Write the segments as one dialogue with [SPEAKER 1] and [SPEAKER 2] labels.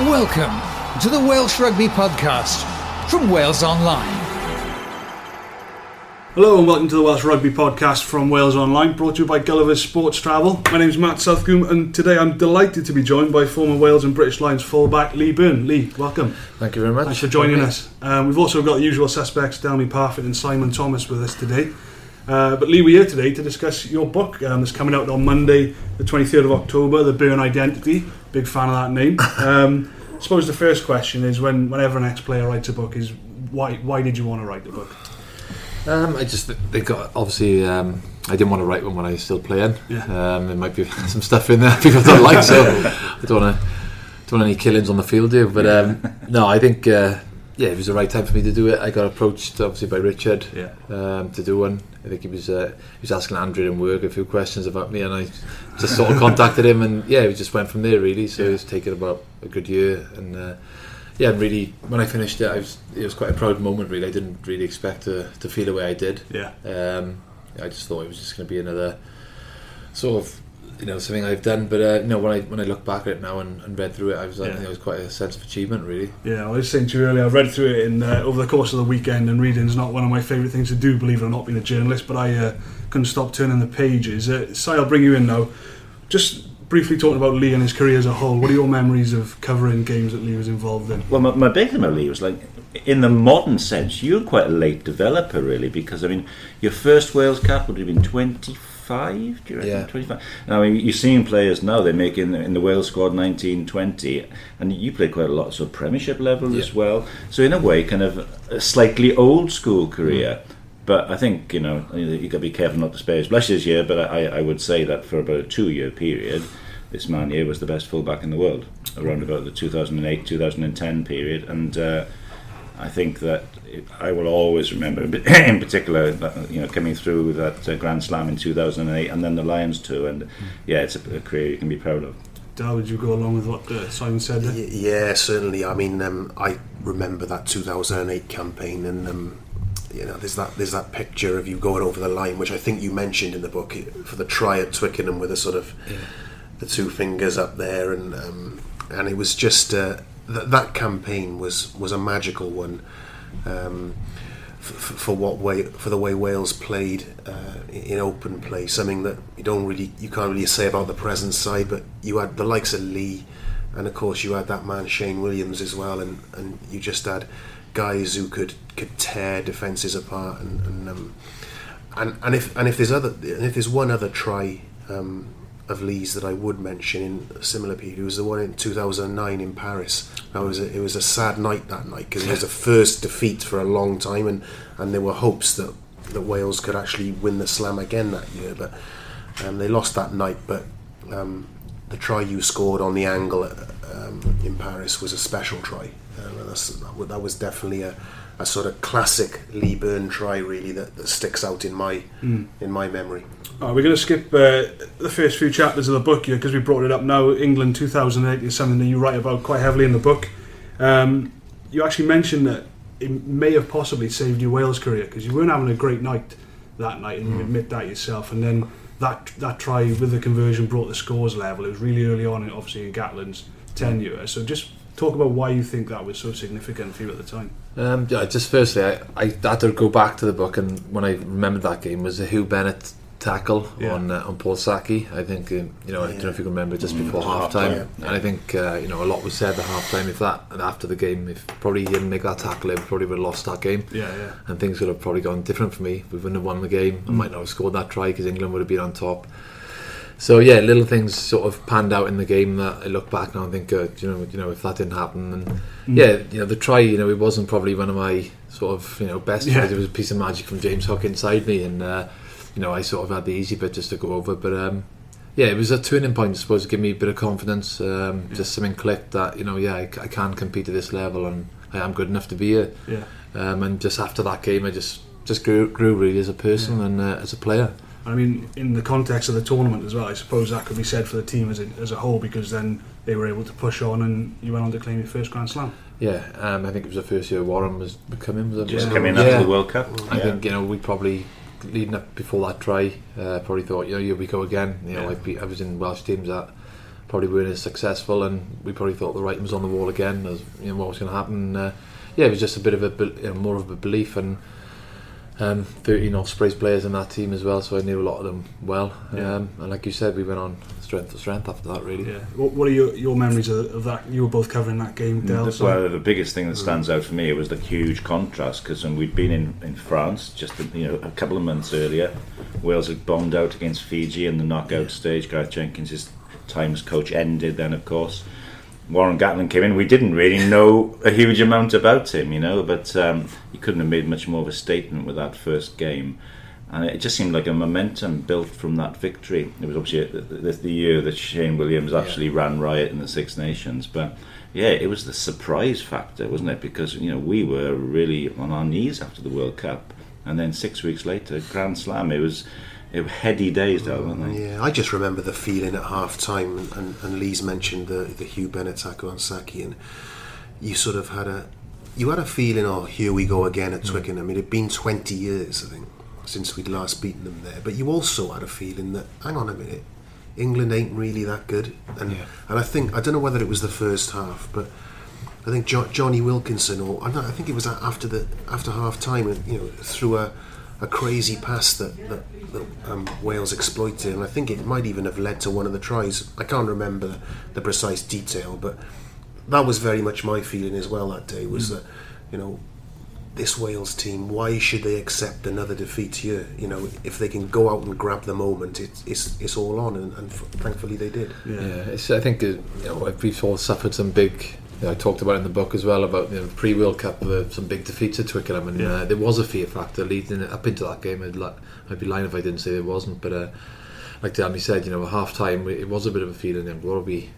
[SPEAKER 1] Welcome to the Welsh Rugby Podcast from Wales Online.
[SPEAKER 2] Hello and welcome to the Welsh Rugby Podcast from Wales Online, brought to you by Gulliver's Sports Travel. My name is Matt Southcombe and today I'm delighted to be joined by former Wales and British Lions fullback Lee Byrne. Lee, welcome.
[SPEAKER 3] Thank you very much.
[SPEAKER 2] Thanks for joining us. Um, we've also got the usual suspects, Delme Parfitt and Simon Thomas with us today. Uh, but Lee, we're here today to discuss your book um, that's coming out on Monday, the 23rd of October, The Byrne Identity. Big fan of that name. Um, I suppose the first question is when whenever an ex-player writes a book is why why did you want to write the book?
[SPEAKER 3] Um, I just they got obviously um, I didn't want to write one when I was still playing.
[SPEAKER 2] Yeah.
[SPEAKER 3] Um, there might be some stuff in there people don't like, so I don't want to don't want any killings on the field here. But um, no, I think uh, yeah, it was the right time for me to do it. I got approached obviously by Richard
[SPEAKER 2] Yeah.
[SPEAKER 3] um, to do one. I think he was uh, he was asking Andrew and work a few questions about me, and I just sort of contacted him, and yeah, we just went from there really. So it's taken about a good year, and uh, yeah, and really when I finished it, I was it was quite a proud moment. Really, I didn't really expect to, to feel the way I did.
[SPEAKER 2] Yeah.
[SPEAKER 3] Um, I just thought it was just going to be another sort of you know something I've done. But uh, you know when I when I look back at it now and, and read through it, I was I
[SPEAKER 2] Yeah.
[SPEAKER 3] think it was quite a sense of achievement really.
[SPEAKER 2] Yeah, I was saying to you earlier, I've read through it in, uh, over the course of the weekend, and reading is not one of my favourite things to do, believe it or not, being a journalist, but I uh, couldn't stop turning the pages. Uh, Si, I'll bring you in now. Just briefly talking about Lee and his career as a whole, what are your memories of covering games that Lee was involved in?
[SPEAKER 4] Well, my, my big thing about Lee was like, in the modern sense, you're quite a late developer, really, because I mean, your first Wales Cup would have been 25, do you reckon?
[SPEAKER 3] Yeah.
[SPEAKER 4] 25. Now, I mean, you're seeing players now, they make in the, in the Wales squad 19, 20, and you played quite a lot, so Premiership level as well. So, in a way, kind of a slightly old school career. But I think, you know, you've got to be careful not to spare his blushes here, but I, I would say that for about a two year period, this man here was the best fullback in the world around about the 2008 2010 period. And uh, I think that it, I will always remember, in particular, you know, coming through that uh, Grand Slam in 2008 and then the Lions too. And yeah, it's a, a career you can be proud of.
[SPEAKER 2] Dal, would you go along with what uh, Simon said?
[SPEAKER 5] Y- Yeah, certainly. I mean, um, I remember that 2008 campaign, and um, you know, there's that there's that picture of you going over the line, which I think you mentioned in the book for the try at Twickenham with the sort of the two fingers up there, and um, and it was just uh, th- that campaign was was a magical one. Um, f- f- for what way for the way Wales played uh, in open play, something that you don't really you can't really say about the present side, but you had the likes of Lee, and of course you had that man Shane Williams as well, and, and you just had guys who could could tear defences apart, and and, um, and and if and if there's other and if there's one other try. Um, of Lee's that I would mention in a similar period. Was the one in 2009 in Paris. Now, it was a, it was a sad night that night because it was the first defeat for a long time, and, and there were hopes that, that Wales could actually win the Slam again that year. But um, they lost that night. But um, the try you scored on the angle um, in Paris was a special try. And that's, that that was definitely a, a sort of classic Lee Byrne try, really, that, that sticks out in my in my memory.
[SPEAKER 2] All right, we're going to skip uh, the first few chapters of the book here because we brought it up now. England 2008 is something that you write about quite heavily in the book. Um, you actually mentioned that it may have possibly saved your Wales career because you weren't having a great night that night, and you admit that yourself. And then that that try with the conversion brought the scores level. It was really early on, obviously in Gatland's tenure. So just talk about why you think that was so significant for you at the time.
[SPEAKER 3] Um, yeah, just firstly, I, I had to go back to the book, and when I remembered that game was the Huw Bennett tackle
[SPEAKER 2] Yeah.
[SPEAKER 3] on uh, on Paul Sackey. I think um, you know I don't know if you can remember just before half
[SPEAKER 5] half-time,
[SPEAKER 3] time, and I think uh, you know a lot was said at half time. If that and after the game, if probably he didn't make that tackle, it probably would have lost that game.
[SPEAKER 2] Yeah, yeah.
[SPEAKER 3] and things would have probably gone different for me. We wouldn't have won the game. I might not have scored that try because England would have been on top. So yeah, little things sort of panned out in the game that I look back now and think, uh, you know, you know, if that didn't happen, and yeah, you know, the try, you know, it wasn't probably one of my sort of you know best
[SPEAKER 2] Yeah.
[SPEAKER 3] tries. It was a piece of magic from James Hook inside me, and uh, you know, I sort of had the easy bit just to go over, but. um yeah, it was a turning point, I suppose, to give me a bit of confidence. Um, Just something clicked that, you know, yeah, I can compete at this level and I am good enough to be here.
[SPEAKER 2] Yeah.
[SPEAKER 3] Um, and just after that game, I just just grew, grew really as a person and uh, as a player.
[SPEAKER 2] I mean, in the context of the tournament as well, I suppose that could be said for the team as a, as a whole because then they were able to push on and you went on to claim your first Grand Slam.
[SPEAKER 3] Yeah, um, I think it was the first year Warren was coming. Was it?
[SPEAKER 4] Just
[SPEAKER 2] Yeah.
[SPEAKER 4] coming
[SPEAKER 3] yeah.
[SPEAKER 4] after the World Cup.
[SPEAKER 3] I
[SPEAKER 4] Yeah.
[SPEAKER 3] think you know we probably leading up before that try, uh, probably thought you know here we go again. You know
[SPEAKER 2] Yeah.
[SPEAKER 3] I, I was in Welsh teams that probably weren't as successful, and we probably thought the writing was on the wall again as you know what was going to happen. Uh, yeah, it was just a bit of a you know, more of a belief and. Um, 13 Ospreys players in that team as well, so I knew a lot of them well.
[SPEAKER 2] Yeah.
[SPEAKER 3] Um, and like you said, we went on strength to strength after that, really.
[SPEAKER 2] Yeah. What, what are your, your memories of, of that? You were both covering that game, Dale.
[SPEAKER 4] The, well, the biggest thing that stands out for me was the huge contrast because we'd been in, in France just you know a couple of months earlier, Wales had bombed out against Fiji in the knockout stage. Gareth Jenkins' time as coach ended then, of course. Warren Gatland came in. We didn't really know a huge amount about him, you know, but um, he couldn't have made much more of a statement with that first game. And it just seemed like a momentum built from that victory. It was obviously the, the, the year that Shane Williams actually ran riot in the Six Nations, but yeah, it was the surprise factor, wasn't it? Because you know we were really on our knees after the World Cup, and then six weeks later, Grand Slam. It was it were heady days, though, weren't they?
[SPEAKER 5] Yeah, I just remember the feeling at half time, and, and, and Lee's mentioned the, the Huw Bennett Taco on Sackey, and you sort of had a you had a feeling, oh, here we go again at hmm. Twickenham. It had been 20 years, I think, since we'd last beaten them there. But you also had a feeling that, hang on a minute, England ain't really that good. And
[SPEAKER 3] Yeah.
[SPEAKER 5] and I think I don't know whether it was the first half, but I think jo- Jonny Wilkinson, or I, don't, I think it was after the after half time, and you know, through a, a crazy pass that, that, that um, Wales exploited, and I think it might even have led to one of the tries. I can't remember the precise detail, but that was very much my feeling as well that day. Was that you know this Wales team, why should they accept another defeat here? You know, if they can go out and grab the moment, it's it's, it's all on, and, and f- thankfully they did.
[SPEAKER 3] Yeah, it's, I think uh, you know, we've all suffered some big. You know, I talked about in the book as well about you know, pre World Cup uh, some big defeats at Twickenham, and
[SPEAKER 2] Yeah.
[SPEAKER 3] uh, there was a fear factor leading up into that game. I'd, li- I'd be lying if I didn't say there wasn't, but uh, like Danny said, you know, at half time it was a bit of a feeling. Like, what are we,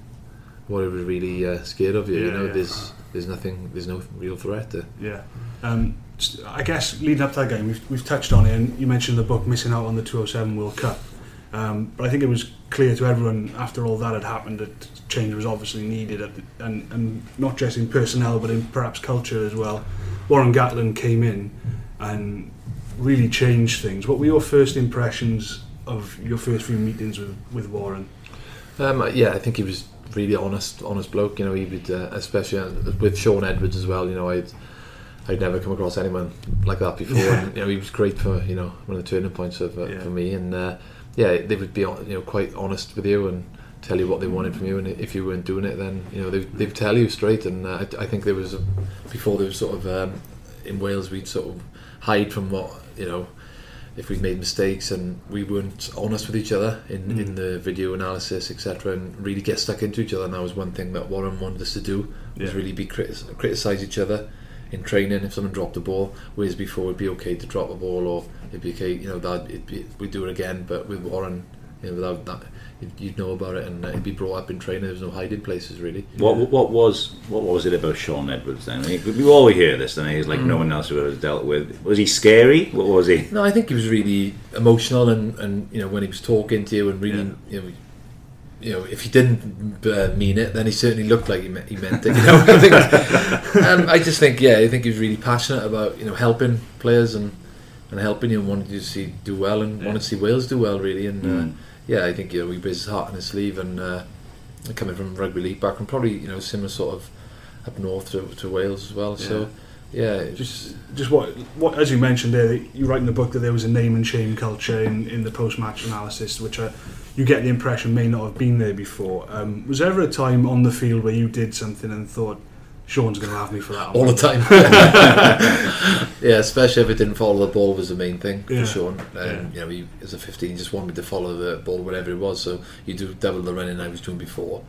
[SPEAKER 3] what are we really uh, scared of you
[SPEAKER 2] Yeah,
[SPEAKER 3] know,
[SPEAKER 2] yeah.
[SPEAKER 3] there's there's nothing, there's no real threat there.
[SPEAKER 2] Yeah. Um, I guess leading up to that game, we've, we've touched on it, and you mentioned the book missing out on the 207 World Cup. Um, but I think it was clear to everyone after all that had happened that change was obviously needed, at the, and, and not just in personnel but in perhaps culture as well. Warren Gatland came in and really changed things. What were your first impressions of your first few meetings with, with Warren?
[SPEAKER 3] Um, yeah, I think he was really honest, honest bloke. You know, he would, uh, especially uh, with Shaun Edwards as well. You know, I'd I'd never come across anyone like that before.
[SPEAKER 2] Yeah.
[SPEAKER 3] And, you know, he was great for you know one of the turning points of, uh,
[SPEAKER 2] Yeah.
[SPEAKER 3] for me. And uh, yeah, they would be you know quite honest with you and tell you what they wanted from you. And if you weren't doing it, then you know they they tell you straight. And uh, I, I think there was a, before there was sort of um, in Wales we'd sort of hide from what you know if we'd made mistakes and we weren't honest with each other in,
[SPEAKER 2] Mm.
[SPEAKER 3] in the video analysis, etc., and really get stuck into each other. And that was one thing that Warren wanted us to do was
[SPEAKER 2] Yeah.
[SPEAKER 3] really be critis- criticize each other in training if someone dropped a ball. Whereas before it'd be okay to drop a ball or it'd be okay, you know, that it'd be, we'd do it again. But with Warren, you know, without that, you'd, know about it and uh, it'd be brought up in training. There was no hiding places really.
[SPEAKER 4] What, what was what was it about Shaun Edwards then? I mean, we all hear this, and he's like no one else who ever dealt with. Was he scary? What was he?
[SPEAKER 3] No, I think he was really emotional, and, and you know when he was talking to you, and really, you know, you know, if he didn't uh, mean it, then he certainly looked like he, me- he meant it. You know, I think, um, I just think, yeah, I think he was really passionate about you know helping players and and helping you and wanted you to see do well and wanted to see Wales do well really, and
[SPEAKER 4] Mm.
[SPEAKER 3] uh, yeah, I think you know he wears his heart on his sleeve, and uh, coming from rugby league back background, probably you know similar sort of up north to, to Wales as well. So yeah,
[SPEAKER 2] Just, just what, what, as you mentioned there, you write in the book that there was a name and shame culture in, in the post-match analysis, which uh, you get the impression may not have been there before. Um, was there ever a time on the field where you did something and thought, Shaun's going to have me for that?
[SPEAKER 3] all the time. yeah, especially if it didn't follow the ball was the main thing
[SPEAKER 2] Yeah.
[SPEAKER 3] for Shaun. And
[SPEAKER 2] Yeah.
[SPEAKER 3] you know, he as a 15 he just wanted to follow the ball whatever it was. So you do double the running I was doing before.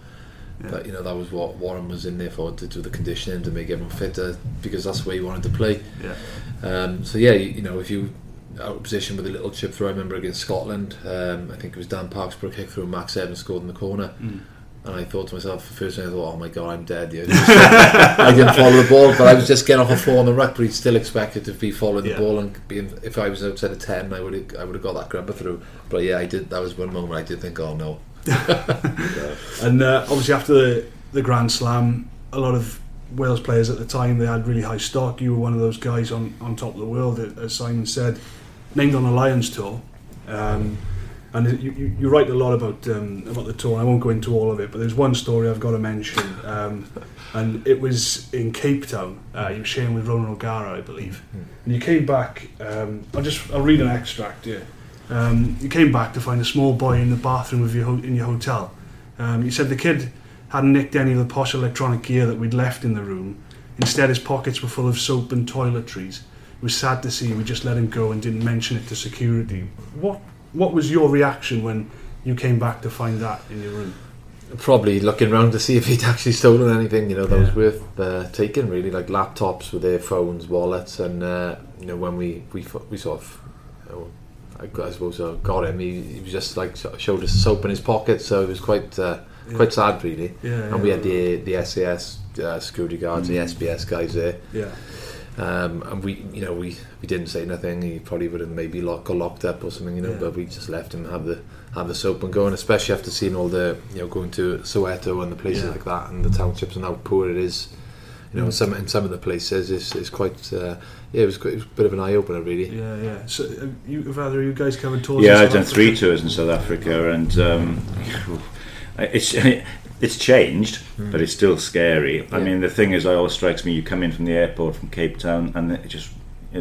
[SPEAKER 2] Yeah.
[SPEAKER 3] But you know that was what Warren was in there for to do the conditioning to make everyone fitter because that's the way he wanted to play.
[SPEAKER 2] Yeah.
[SPEAKER 3] Um, so yeah, you, you know if you out of position with a little chip throw, I remember against Scotland. Um, I think it was Dan Parks for kick through. Max Evans scored in the corner.
[SPEAKER 2] Mm.
[SPEAKER 3] And I thought to myself, the first thing I thought, oh my god, I'm dead. Yeah. I didn't follow the ball, but I was just getting off a four on the ruck, but he still expected to be following
[SPEAKER 2] Yeah.
[SPEAKER 3] the ball and being. If I was outside of ten, I would have, I would have got that grabber through. But yeah, I did. That was one moment I did think, oh no.
[SPEAKER 2] And uh, obviously after the, the Grand Slam, a lot of Wales players at the time, they had really high stock. You were one of those guys on, on top of the world, as Simon said, named on the Lions tour. Um, And you, you, you write a lot about um, about the tour. I won't go into all of it, but there's one story I've got to mention, um, and it was in Cape Town. Uh, you were sharing with Ronan O'Gara, I believe, and you came back. Um, I'll just I'll read an extract here. Um, you came back to find a small boy in the bathroom of your ho- in your hotel. Um, you said the kid hadn't nicked any of the posh electronic gear that we'd left in the room. Instead, his pockets were full of soap and toiletries. It was sad to see we just let him go and didn't mention it to security. What What was your reaction when you came back to find that in your room?
[SPEAKER 3] probably looking around to see if he'd actually stolen anything, you know, that
[SPEAKER 2] Yeah.
[SPEAKER 3] was worth uh, taking. Really, like laptops with their phones, wallets, and uh, you know, when we we we sort of, you know, I, I suppose uh, got him. He, he was just like showed us soap in his pocket, so it was quite uh, quite sad, really.
[SPEAKER 2] Yeah,
[SPEAKER 3] And we had the the SAS uh, security guards, the SBS guys there.
[SPEAKER 2] yeah,
[SPEAKER 3] Um, and we, you know, we, we didn't say nothing. He probably would have maybe lock, got locked up or something, you know.
[SPEAKER 2] Yeah.
[SPEAKER 3] But we just left him have the have the soap and go. And especially after seeing all the, you know, going to Soweto and the places
[SPEAKER 2] Yeah.
[SPEAKER 3] like that, and the townships and how poor it is. You know,
[SPEAKER 2] Mm.
[SPEAKER 3] some in some of the places it's, it's quite. Uh, yeah, it was, quite, it was a bit of an eye opener, really.
[SPEAKER 2] yeah, yeah. So, uh, you, have either of you guys covered tours?
[SPEAKER 4] Yeah, I've
[SPEAKER 2] South
[SPEAKER 4] done three tours in South Africa, and um, it's it's changed, but it's still scary. I mean, the thing is, it always strikes me: you come in from the airport from Cape Town, and it just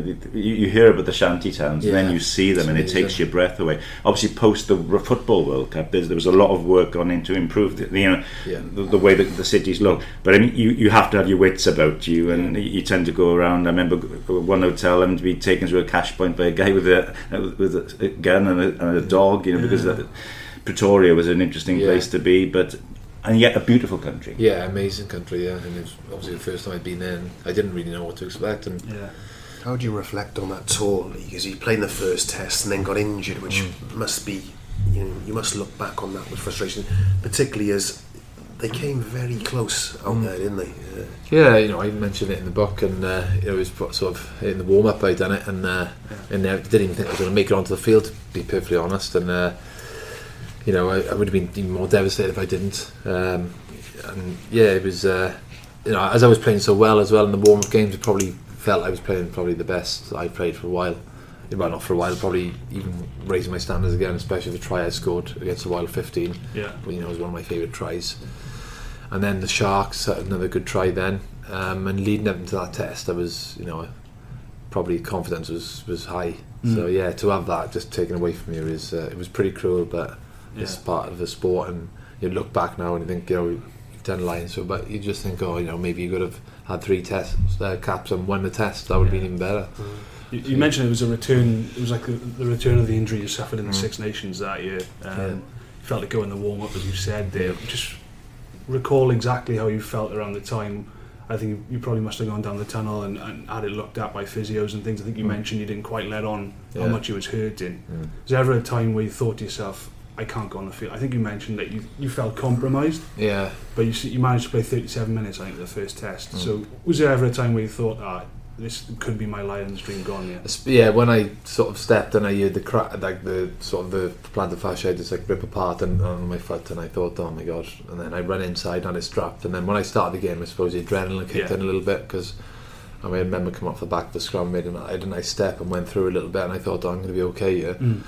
[SPEAKER 4] you, you you hear about the shanty towns, and then you see them, and it takes your breath away. Obviously, post the football World Cup, there was a lot of work gone into improve the, you know
[SPEAKER 3] Yeah.
[SPEAKER 4] the, the way that the cities look. But I mean, you, you have to have your wits about you, and you tend to go around. I remember one hotel having to be taken to a cash point by a guy with a with a gun and a, and a dog, you know, because
[SPEAKER 2] Yeah.
[SPEAKER 4] that, Pretoria was an interesting
[SPEAKER 3] Yeah.
[SPEAKER 4] place to be, but and yet a beautiful country.
[SPEAKER 3] Yeah, amazing country. Yeah, and it was obviously the first time I'd been there. And I didn't really know what to expect, and
[SPEAKER 2] Yeah,
[SPEAKER 5] How do you reflect on that tour? Because you played in the first test and then got injured, which must be, you know, you must look back on that with frustration, particularly as they came very close out there, didn't they? Uh,
[SPEAKER 3] Yeah, you know, I mentioned it in the book, and uh, it was sort of in the warm up. I'd done it, and uh, and uh, didn't even think I was going to make it onto the field. To be perfectly honest, and uh, you know, I, I would have been even more devastated if I didn't. Um, and yeah, it was. Uh, you know, as I was playing so well as well in the warm up games, I probably felt I was playing probably the best I played for a while. Well, not for a while, probably even raising my standards again, especially the try I scored against the Wild 15
[SPEAKER 2] yeah,
[SPEAKER 3] you know, it was one of my favourite tries. And then the Sharks, had another good try then. Um, and leading up into that test, I was, you know, probably confidence was, was high. So yeah, to have that just taken away from you is uh, it was pretty cruel, but it's part of the sport. And you look back now and you think, you know, you've done Lions, so but you just think, oh, you know, maybe you could have had three tests, uh, caps and won the test. That would have been even better.
[SPEAKER 2] You, you mentioned it was a return. It was like the, the return of the injury you suffered in the Six Nations that year. Um,
[SPEAKER 3] Yeah.
[SPEAKER 2] You felt like going the warm up, as you said there. Just recall exactly how you felt around the time. I think you probably must have gone down the tunnel and, and had it looked at by physios and things. I think you
[SPEAKER 3] Mm.
[SPEAKER 2] mentioned you didn't quite let on how much you was hurting.
[SPEAKER 3] Mm.
[SPEAKER 2] Was there ever a time where you thought to yourself, "I can't go on the field"? I think you mentioned that you, you felt compromised,
[SPEAKER 3] Yeah,
[SPEAKER 2] but you you managed to play 37 minutes. I think the first test.
[SPEAKER 3] Mm.
[SPEAKER 2] So was there ever a time where you thought, "Ah, this could be my Lions dream gone"? Yeah.
[SPEAKER 3] Yeah, when I sort of stepped and I heard the crack, like the sort of the plantar fascia just like rip apart and on my foot, and I thought, oh my god! And then I run inside and it's strapped, and then when I started the game, I suppose the adrenaline kicked
[SPEAKER 2] Yeah.
[SPEAKER 3] in a little bit because I, mean, I remember coming off the back of the scrum, made an, I a nice step and went through a little bit, and I thought, oh, I'm going to be okay here.
[SPEAKER 2] Mm.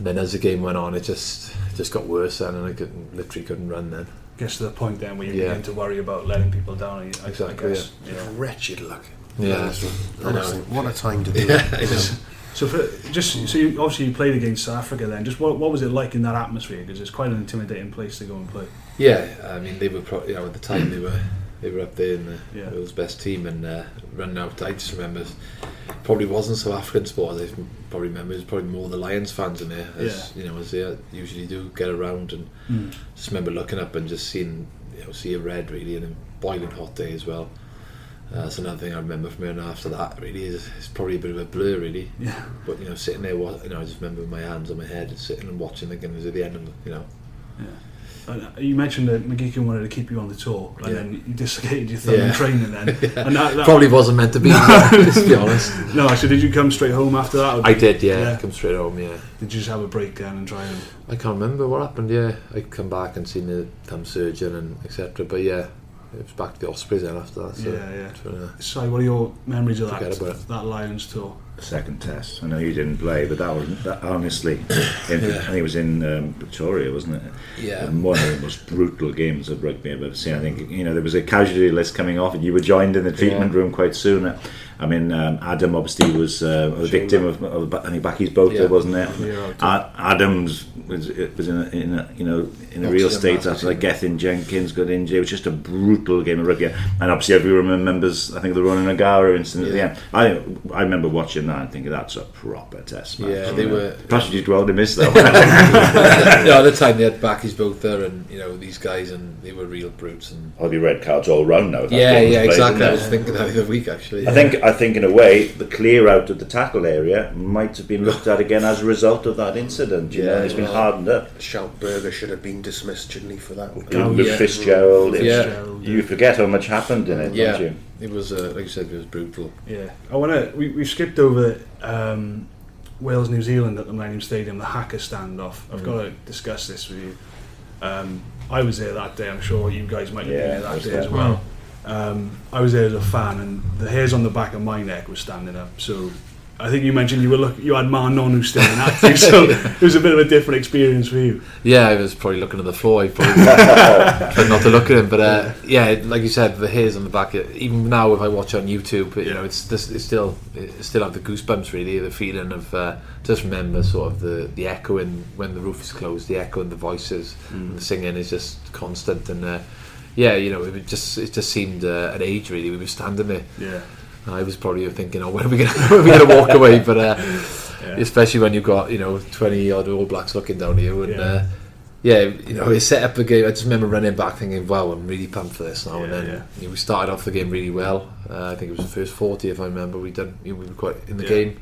[SPEAKER 3] And then as the game went on, it just just got worse, then, and I couldn't literally couldn't run then.
[SPEAKER 2] gets to the point then where you
[SPEAKER 3] Yeah.
[SPEAKER 2] begin to worry about letting people down. I, I,
[SPEAKER 3] Exactly,
[SPEAKER 2] I guess. Yeah.
[SPEAKER 5] Wretched luck.
[SPEAKER 3] Yeah.
[SPEAKER 5] Honestly,
[SPEAKER 3] I know.
[SPEAKER 5] what a time to do
[SPEAKER 3] Yeah,
[SPEAKER 5] it.
[SPEAKER 2] So for just so you, obviously you played against South Africa then. Just what, what was it like in that atmosphere? Because it's quite an intimidating place to go and play.
[SPEAKER 3] Yeah, I mean they were pro- you know at the time they were they were up there in the
[SPEAKER 2] Yeah.
[SPEAKER 3] world's best team and uh, running out. I just remember probably wasn't so African sport. I probably remember it was probably more the Lions fans in there as you know as they usually do get around and just remember looking up and just seeing you know see a red really and a boiling hot day as well. Uh, that's another thing I remember from here and after that really is it's probably a bit of a blur really.
[SPEAKER 2] Yeah.
[SPEAKER 3] But you know sitting there, wa- you know I just remember my hands on my head and sitting and watching thinking it was at the end of the, you know
[SPEAKER 2] And uh, Uh, you mentioned that McGeechan wanted to keep you on the tour, and
[SPEAKER 3] Yeah.
[SPEAKER 2] then you dislocated your thumb in training. Then and that, that,
[SPEAKER 3] probably wasn't meant to be. to be honest.
[SPEAKER 2] no. So did you come straight home after that?
[SPEAKER 3] I did, yeah.
[SPEAKER 2] Yeah.
[SPEAKER 3] Come straight home, yeah.
[SPEAKER 2] Did you just have a breakdown and try and?
[SPEAKER 3] I can't remember what happened. Yeah, I come back and seen the thumb surgeon and etc. But yeah, it was back to the Ospreys then after that. So
[SPEAKER 2] Yeah, yeah.
[SPEAKER 3] it's,
[SPEAKER 2] Sorry, what are your memories of that
[SPEAKER 3] about it.
[SPEAKER 2] that Lions tour?
[SPEAKER 4] second test. I know you didn't play, but that was that honestly. In,
[SPEAKER 3] Yeah.
[SPEAKER 4] I think it was in um, Victoria, wasn't it?
[SPEAKER 3] Yeah.
[SPEAKER 4] And one of the most brutal games of rugby I've ever seen. I think you know there was a casualty list coming off, and you were joined in the treatment
[SPEAKER 3] Yeah.
[SPEAKER 4] room quite soon. I mean, um, Adam obviously was uh, a victim of, of I think Bakkies Botha,
[SPEAKER 3] Yeah.
[SPEAKER 4] there, wasn't it?
[SPEAKER 2] Yeah,
[SPEAKER 4] Adams was was in a, in a, you know in a
[SPEAKER 3] Obviously
[SPEAKER 4] real state after like Gethin Jenkins got injured. It was just a brutal game of rugby, and obviously everyone remembers. I think the Ronan O'Gara incident at the end. I I remember watching that and thinking that's a proper test match.
[SPEAKER 3] Yeah, they
[SPEAKER 4] know.
[SPEAKER 3] were-
[SPEAKER 4] Perhaps you did well to miss that
[SPEAKER 3] yeah, at the time they had Bakkies Botha there, and you know these guys, and they were real brutes. And
[SPEAKER 4] There'll be red cards all round now.
[SPEAKER 3] yeah, yeah, exactly. I was thinking that the other week actually.
[SPEAKER 4] I think I think in a way the clear out of the tackle area might have been looked at again as a result of that incident. You know,
[SPEAKER 3] Yeah,
[SPEAKER 4] it's been
[SPEAKER 3] well-
[SPEAKER 4] hardened up.
[SPEAKER 5] Schalk Burger should have been dismissed, shouldn't he, for that?
[SPEAKER 2] Oh,
[SPEAKER 3] yeah.
[SPEAKER 4] Fitzgerald, it's-
[SPEAKER 3] Yeah.
[SPEAKER 2] Fitzgerald,
[SPEAKER 4] you forget how much happened in it,
[SPEAKER 3] yeah,
[SPEAKER 4] don't you?
[SPEAKER 3] it was uh, like you said, it was brutal.
[SPEAKER 2] Yeah, I want to. We, we've skipped over um, Wales, New Zealand at the Millennium Stadium, the haka standoff. I've
[SPEAKER 3] Mm.
[SPEAKER 2] got to discuss this with you. Um, I was there that day. I'm sure you guys might have
[SPEAKER 4] Yeah,
[SPEAKER 2] been there that day
[SPEAKER 4] there.
[SPEAKER 2] as well. Um, I was there as a fan, and the hairs on the back of my neck was standing up. So. I think you mentioned you were look, you had Ma'a Nonu still inactive, so it was a bit of a different experience for you.
[SPEAKER 3] Yeah, I was probably looking at the floor. I probably tried not to look at him, but uh, yeah, like you said, the hairs on the back. uh, Even now, if I watch on YouTube, you know, it's this, it's still, it still have the goosebumps. Really, the feeling of uh, just remember sort of the the echoing when the roof is closed, the echo and the voices, and the singing is just constant. And uh, yeah, you know, it just it just seemed uh, an age really. We were standing there.
[SPEAKER 2] Yeah,
[SPEAKER 3] I was probably thinking, oh, when are we going to walk away? But uh,
[SPEAKER 2] yeah.
[SPEAKER 3] especially when you've got you know 20 odd All Blacks looking down at you and
[SPEAKER 2] Yeah.
[SPEAKER 3] uh, yeah you know it set up the game I just remember running back thinking wow I'm really pumped for this now and then
[SPEAKER 2] yeah.
[SPEAKER 3] you know, we started off the game really well uh, I think it was the first 40 if I remember we done you know, we were quite in the
[SPEAKER 2] Yeah.
[SPEAKER 3] game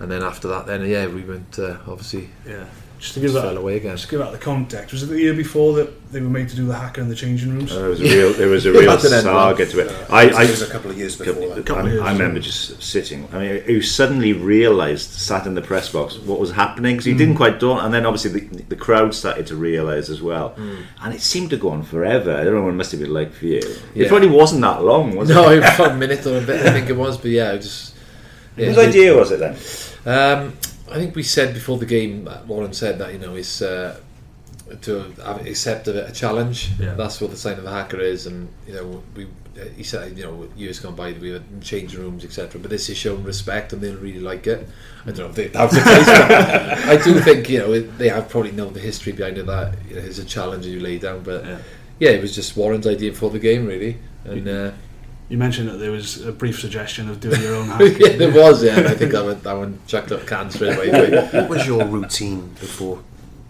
[SPEAKER 3] and then after that then yeah we went uh, obviously
[SPEAKER 2] yeah. Just to give
[SPEAKER 3] just
[SPEAKER 2] that
[SPEAKER 3] away again
[SPEAKER 2] Just give out the context. Was it the year before that they were made to do the haka in the changing rooms?
[SPEAKER 4] Uh, There was a real, there was a real
[SPEAKER 3] That's an
[SPEAKER 4] saga to it.
[SPEAKER 5] Uh,
[SPEAKER 4] I,
[SPEAKER 5] it was a couple of years before that.
[SPEAKER 2] couple of years.
[SPEAKER 4] I remember just sitting. I mean, he suddenly realised, sat in the press box, what was happening because he didn't quite dawn. And then obviously the, the crowd started to realise as well, and it seemed to go on forever. I don't know what it must have been like for you. It probably wasn't that long, was
[SPEAKER 3] no
[SPEAKER 4] it?
[SPEAKER 3] No, it was a minute or a bit I think it was but yeah I just yeah,
[SPEAKER 4] Whose idea was it then?
[SPEAKER 3] Um, I think we said before the game, uh, Warren said that you know it's uh, to accept a, a challenge.
[SPEAKER 2] Yeah.
[SPEAKER 3] That's what the sign of a haka is, and you know we. Uh, he said, you know, years gone by, we in changing rooms, etc. But this is showing respect, and they'll really like it. I don't know if they, that's the case, but I do think you know they have probably known the history behind it. That you know, it's a challenge you lay down, but
[SPEAKER 2] Yeah.
[SPEAKER 3] yeah, it was just Warren's idea for the game, really, and. Uh,
[SPEAKER 2] You mentioned that there was a brief suggestion of doing your own
[SPEAKER 3] yeah, there was, yeah. I think that one, that one chucked up cans straight away.
[SPEAKER 5] What was your routine before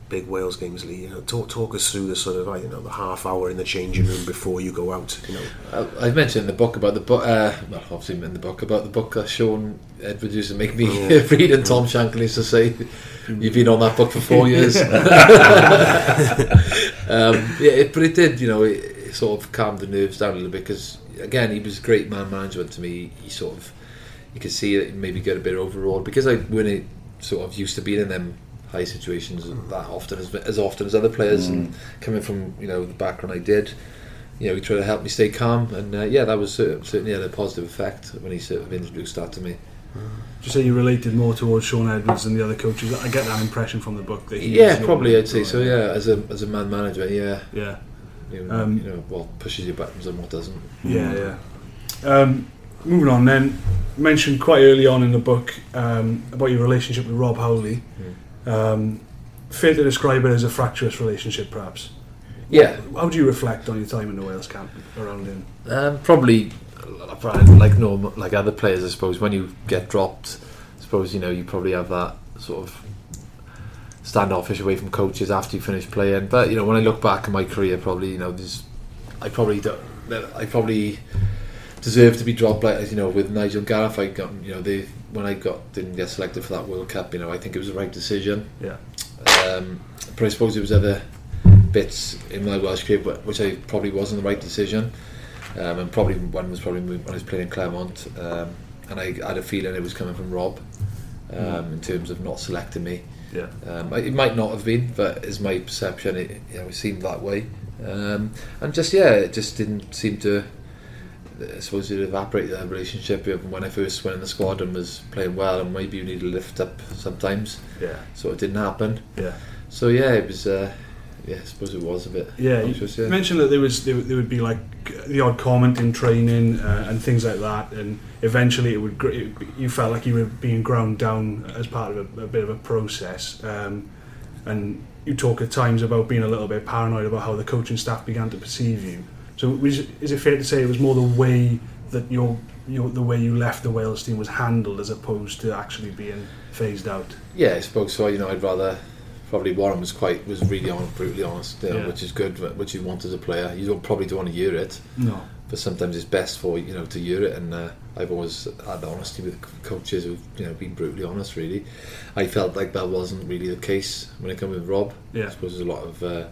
[SPEAKER 5] big Wales games, Lee? You know, talk talk us through the sort of like, you know the half hour in the changing room before you go out. You know,
[SPEAKER 3] I I mentioned in the book about the book, uh, well, obviously in the book about the book that Shaun Edward used to make me
[SPEAKER 5] Yeah.
[SPEAKER 3] read, and Tom Shanklin used to say, "You've been on that book for four years." um, yeah, it, but it did, you know, it, it sort of calmed the nerves down a little bit because, again, he was a great man management to me. He sort of, you could see that he maybe get a bit overawed because I when it sort of used to be in them high situations mm. that often as as often as other players, and mm. coming from you know the background I did you know, he tried to help me stay calm, and uh, yeah, that was cer- certainly had a positive effect when he sort of introduced that to me. Mm.
[SPEAKER 2] Did you say you related more towards Shaun Edwards than the other coaches? I get that impression from the book. That he
[SPEAKER 3] Yeah, probably I'd say so. Yeah, as a as a man manager, yeah,
[SPEAKER 2] Yeah, Um,
[SPEAKER 3] you know what pushes your buttons and what doesn't.
[SPEAKER 2] yeah, yeah. Um, moving on then, mentioned quite early on in the book um, about your relationship with Rob Howley. Um, fair to describe it as a fractious relationship, perhaps.
[SPEAKER 3] Yeah,
[SPEAKER 2] How do you reflect on your time in the Wales camp around him?
[SPEAKER 3] um, probably like normal, like other players, I suppose. When you get dropped, I suppose you know you probably have that sort of standoffish away from coaches after you finish playing. But you know, when I look back at my career, probably you know, there's I probably don't, I probably deserve to be dropped. Like you know, with Nigel Gareth, I got you know they when I got didn't get selected for that World Cup. You know, I think it was the right decision.
[SPEAKER 2] Yeah,
[SPEAKER 3] Um, but I suppose there was other bits in my Welsh career wh- which I probably wasn't the right decision. Um, and probably one was probably when I was playing in Clermont, um, and I had a feeling it was coming from Rob um, in terms of not selecting me.
[SPEAKER 2] Yeah.
[SPEAKER 3] Um, it might not have been, but as my perception, it, you know, it seemed that way. Um, and just yeah, it just didn't seem to I suppose it evaporated that relationship when I first went in the squad and was playing well, and maybe you need a lift up sometimes.
[SPEAKER 2] Yeah,
[SPEAKER 3] So it didn't happen.
[SPEAKER 2] yeah.
[SPEAKER 3] So yeah, it was. Uh, yeah, I suppose it was a bit.
[SPEAKER 2] Yeah, you
[SPEAKER 3] anxious, yeah.
[SPEAKER 2] mentioned that there was there, there would be like the odd comment in training uh, and things like that, and eventually it would it, you felt like you were being ground down as part of a, a bit of a process, um, and you talk at times about being a little bit paranoid about how the coaching staff began to perceive you. So was, is it fair to say it was more the way that your your the way you left the Wales team was handled as opposed to actually being phased out?
[SPEAKER 3] Yeah, I suppose so. You know, I'd rather probably Warren was quite was really honest, brutally honest, you know,
[SPEAKER 2] Yeah.
[SPEAKER 3] which is good, which you want as a player. You don't probably don't want to hear it,
[SPEAKER 2] No.
[SPEAKER 3] but sometimes it's best for you know to hear it. And uh, I've always had honesty with coaches who've you know been brutally honest. Really, I felt like that wasn't really the case when it came with Rob.
[SPEAKER 2] Yeah.
[SPEAKER 3] I suppose there's a lot of uh,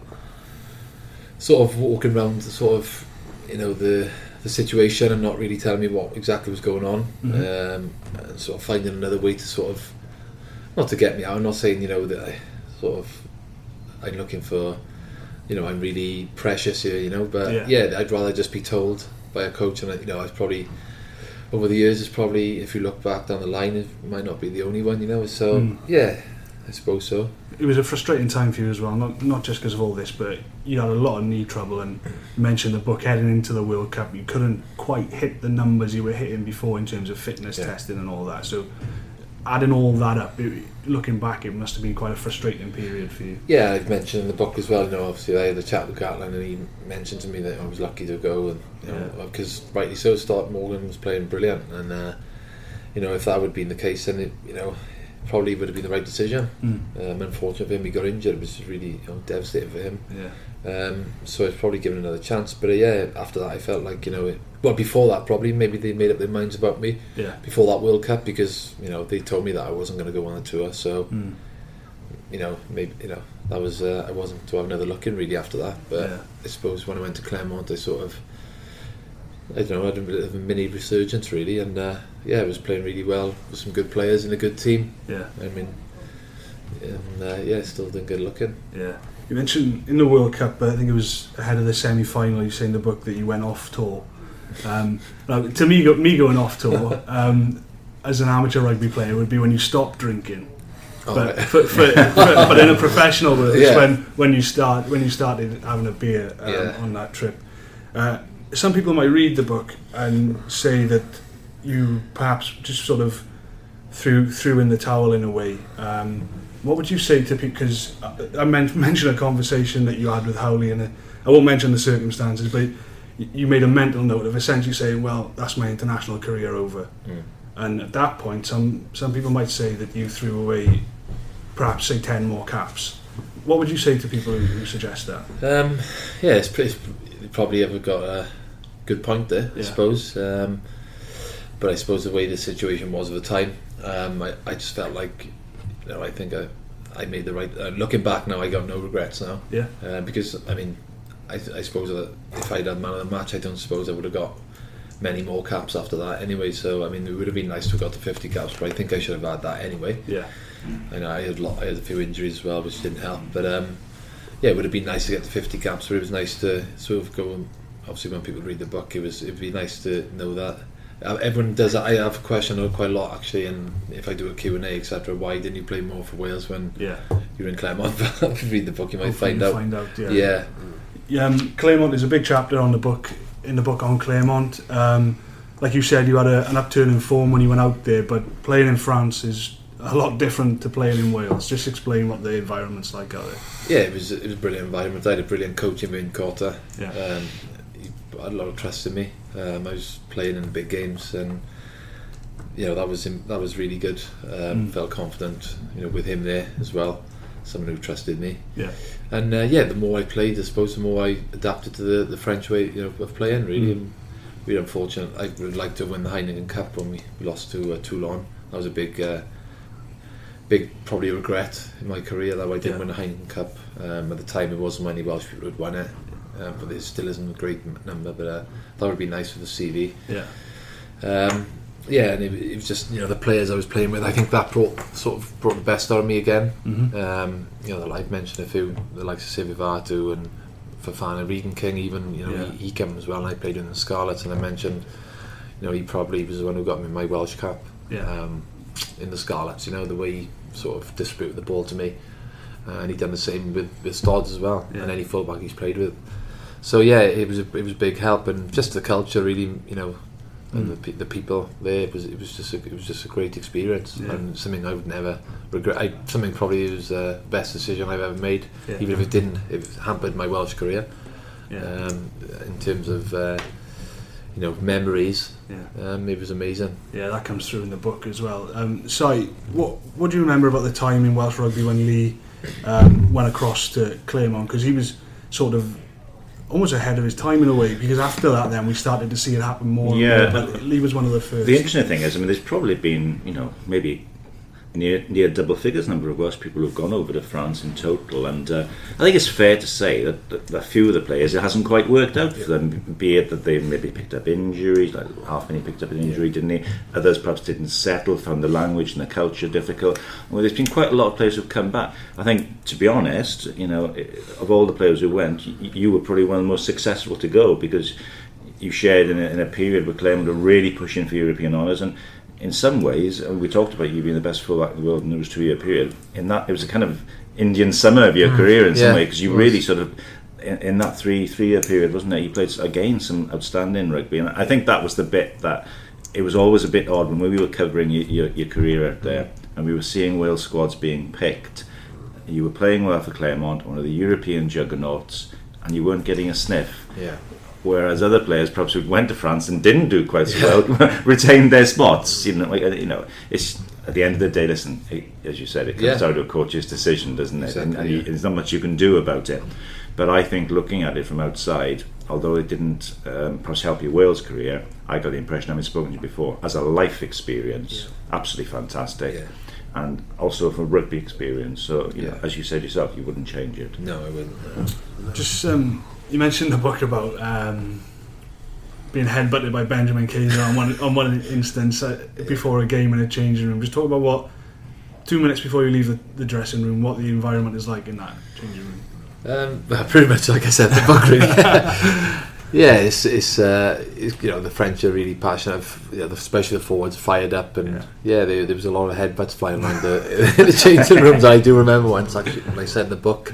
[SPEAKER 3] sort of walking around, sort of you know the the situation and not really telling me what exactly was going on,
[SPEAKER 2] Mhm.
[SPEAKER 3] um, and sort of finding another way to sort of not to get me out. I'm not saying you know that I sort of I'm looking for you know I'm really precious here, you know, but
[SPEAKER 2] Yeah.
[SPEAKER 3] yeah, I'd rather just be told by a coach, and you know I've probably over the years, it's probably if you look back down the line, it might not be the only one, you know. So
[SPEAKER 2] Mm.
[SPEAKER 3] yeah, I suppose so.
[SPEAKER 2] it was a frustrating time for you as well. Not not just because of all this, but you had a lot of knee trouble, and mentioned the book heading into the World Cup. You couldn't quite hit the numbers you were hitting before in terms of fitness
[SPEAKER 3] Yeah.
[SPEAKER 2] testing and all that. So, adding all that up, it, looking back, it must have been quite a frustrating period for you.
[SPEAKER 3] Yeah, I've mentioned in the book as well. You know, obviously I had a chat with Gatland, and he mentioned to me that I was lucky to go, and you know, because rightly so. Start Morgan was playing brilliant, and uh, you know, if that would have been the case, then it, you know, probably would have been the right decision.
[SPEAKER 2] Mm.
[SPEAKER 3] Um, unfortunately for him, he got injured, which is really you know, devastating for him.
[SPEAKER 2] Yeah,
[SPEAKER 3] Um, so it's probably given another chance. But uh, yeah, after that, I felt like you know, it, well, before that, probably maybe they made up their minds about me
[SPEAKER 2] yeah.
[SPEAKER 3] before that World Cup because you know they told me that I wasn't going to go on the tour. So
[SPEAKER 2] Mm.
[SPEAKER 3] you know, maybe you know that was uh, I wasn't to have another look in really after that. But
[SPEAKER 2] Yeah.
[SPEAKER 3] I suppose when I went to Clermont, I sort of I don't know, I had a bit of a mini resurgence really, and uh, yeah, I was playing really well with some good players and a good team.
[SPEAKER 2] Yeah,
[SPEAKER 3] I mean, and uh, yeah, still doing good looking.
[SPEAKER 2] yeah. You mentioned in the World Cup, but I think it was ahead of the semi-final. You say in the book that you went off tour. Um, now, to me, go, me going off tour um, as an amateur rugby player would be when you stop drinking.
[SPEAKER 3] Oh,
[SPEAKER 2] but,
[SPEAKER 3] right.
[SPEAKER 2] for, for, for, but in a professional way, it's
[SPEAKER 3] Yeah.
[SPEAKER 2] when when you start when you started having a beer um,
[SPEAKER 3] Yeah.
[SPEAKER 2] on that trip. Uh, some people might read the book and say that you perhaps just sort of threw threw in the towel in a way. Um, what would you say to people? Because I, I men- mentioned a conversation that you had with Howley, and uh, I won't mention the circumstances, but you made a mental note of essentially saying, "Well, that's my international career over."
[SPEAKER 3] Mm.
[SPEAKER 2] And at that point, some some people might say that you threw away, perhaps say ten more caps. What would you say to people who, who suggest that?
[SPEAKER 3] Um, yeah, it's, pretty, it's probably ever got a good point there, I suppose. Um, but I suppose the way the situation was at the time, um, I, I just felt like, you know, I think I, I made the right. Uh, looking back now, I got no regrets now
[SPEAKER 2] Yeah,
[SPEAKER 3] uh, because I mean, I, I suppose if I'd had man of the match, I don't suppose I would have got many more caps after that anyway. So I mean, it would have been nice to have got the 50 caps, but I think I should have had that anyway.
[SPEAKER 2] yeah,
[SPEAKER 3] I know I had a lot, I had a few injuries as well, which didn't help. But um, yeah, it would have been nice to get the 50 caps. But it was nice to sort of go. And, obviously, when people read the book, it was it'd be nice to know that. Uh, Everyone does. that. I have a question quite a lot actually, and if I do a Q and A, etc. Why didn't you play more for Wales when
[SPEAKER 2] yeah.
[SPEAKER 3] you're in Clermont? if you read the book, you might
[SPEAKER 2] Hopefully
[SPEAKER 3] find
[SPEAKER 2] you
[SPEAKER 3] out.
[SPEAKER 2] Find out. Yeah.
[SPEAKER 3] yeah,
[SPEAKER 2] Yeah, um, Clermont is a big chapter on the book in the book on Clermont. Um, like you said, you had a, an upturn in form when you went out there, but playing in France is a lot different to playing in Wales. Just explain what the environment's like out there.
[SPEAKER 3] yeah. It was it was a brilliant environment. I had a brilliant coach in Vern Cotter.
[SPEAKER 2] Yeah.
[SPEAKER 3] Um, he had a lot of trust in me. Um, I was playing in big games, and you know that was that was really good. Um,
[SPEAKER 2] Mm.
[SPEAKER 3] Felt confident, you know, with him there as well. Someone who trusted me,
[SPEAKER 2] Yeah.
[SPEAKER 3] and uh, yeah, the more I played, I suppose the more I adapted to the, the French way, you know, of playing. Really,
[SPEAKER 2] Mm.
[SPEAKER 3] we were unfortunate. I would like to win the Heineken Cup when we lost to uh, Toulon. That was a big, uh, big probably regret in my career that I didn't
[SPEAKER 2] Yeah.
[SPEAKER 3] win the Heineken Cup. Um, at the time, it wasn't many Welsh people who'd won it, um, but it still isn't a great number. But uh, that would be nice for the CV.
[SPEAKER 2] Yeah.
[SPEAKER 3] Um, yeah, and it, it was just you know the players I was playing with. I think that brought sort of brought the best out of me again.
[SPEAKER 2] Mm-hmm.
[SPEAKER 3] Um, you know, I've mentioned a few, the likes of Sivivatu and Fofana, Regan King, even you know
[SPEAKER 2] Yeah.
[SPEAKER 3] he, he came as well. and I played in the Scarlets, and I mentioned, you know, he probably was the one who got me my Welsh cap
[SPEAKER 2] Yeah.
[SPEAKER 3] um, in the Scarlets. You know the way he sort of distributed the ball to me, uh, and he'd done the same with with Stodds as well,
[SPEAKER 2] Yeah.
[SPEAKER 3] and any fullback he's played with. So yeah, it was a, it was a big help, and just the culture really, you know, and the, pe- the people there. It was it was just a, it was just a great experience,
[SPEAKER 2] Yeah.
[SPEAKER 3] and something I would never regret. I, something probably was the best decision I've ever made,
[SPEAKER 2] Yeah.
[SPEAKER 3] even if it didn't. It hampered my Welsh career
[SPEAKER 2] Yeah.
[SPEAKER 3] um, in terms of uh, you know memories. Um, it was amazing.
[SPEAKER 2] Yeah, that comes through in the book as well. Um, Si, what what do you remember about the time in Welsh rugby when Lee um, went across to Clermont? Because he was sort of almost ahead of his time in a way. Because after that, then we started to see it happen more.
[SPEAKER 4] Yeah.
[SPEAKER 2] more, but Lee was one of the first.
[SPEAKER 4] The interesting thing is, I mean, there's probably been, you know, maybe near near double figures number of Welsh people who've gone over to France in total, and uh, I think it's fair to say that, that a few of the players it hasn't quite worked out for them. Be it that they maybe picked up injuries, like half Halfpenny picked up an injury, didn't he? Others perhaps didn't settle, found the language and the culture difficult. Well, there's been quite a lot of players who've come back. I think, to be honest, you know, of all the players who went, you, you were probably one of the most successful to go because you shared in a, in a period where Clermont were really pushing for European honours and in some ways and we talked about you being the best fullback in the world in those two year period in that it was a kind of Indian summer of your mm. career in some
[SPEAKER 3] Yeah,
[SPEAKER 4] way because you really sort of in, in that three three year period wasn't it? You played again some outstanding rugby and I think that was the bit that it was always a bit odd when we were covering your, your, your career out there and we were seeing Wales squads being picked you were playing well for Clermont one of the European juggernauts and you weren't getting a sniff.
[SPEAKER 3] Yeah,
[SPEAKER 4] whereas other players perhaps who went to France and didn't do quite so well retained their spots. You know, uh, you know, it's at the end of the day. Listen, it, as you said, it comes
[SPEAKER 3] Yeah.
[SPEAKER 4] down to a coach's decision, doesn't it?
[SPEAKER 3] Exactly,
[SPEAKER 4] and you,
[SPEAKER 3] yeah.
[SPEAKER 4] there's not much you can do about it. But I think looking at it from outside, although it didn't um, perhaps help your Wales career, I got the impression, having spoken to you before, as a life experience, absolutely fantastic.
[SPEAKER 3] Yeah.
[SPEAKER 4] And also from a rugby experience, so you know, as you said yourself, you wouldn't change it.
[SPEAKER 3] no, I wouldn't. no.
[SPEAKER 2] Just um, you mentioned the book about um, being headbutted by Benjamin Kayser on one on one instance uh, before a game in a changing room. Just talk about what two minutes before you leave the, the dressing room, what the environment is like in that changing room.
[SPEAKER 3] Um, well, pretty much like I said, the book really. yeah, it's it's, uh, it's you know the French are really passionate, you know, especially the forwards fired up, and
[SPEAKER 2] Yeah.
[SPEAKER 3] yeah, there, there was a lot of headbutts flying around the, the changing rooms. I do remember once actually when I said in the book.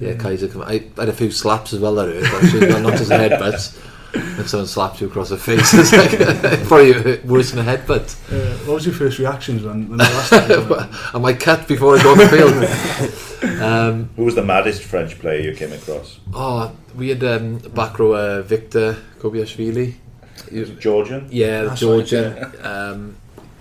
[SPEAKER 3] Yeah, Kayser. Come, I had a few slaps as well. That hurt, actually, well, not just a headbutt. When someone slaps you across the face, it's like probably worse than a headbutt.
[SPEAKER 2] Uh, what was your first reactions when, when the last time?
[SPEAKER 3] Am I cut before I go on the field? um,
[SPEAKER 4] Who was the maddest French player you came across?
[SPEAKER 3] oh, we had um, back row uh, Victor Kolelishvili. He was-
[SPEAKER 4] Georgian.
[SPEAKER 3] Yeah,
[SPEAKER 2] That's
[SPEAKER 3] Georgian. Um,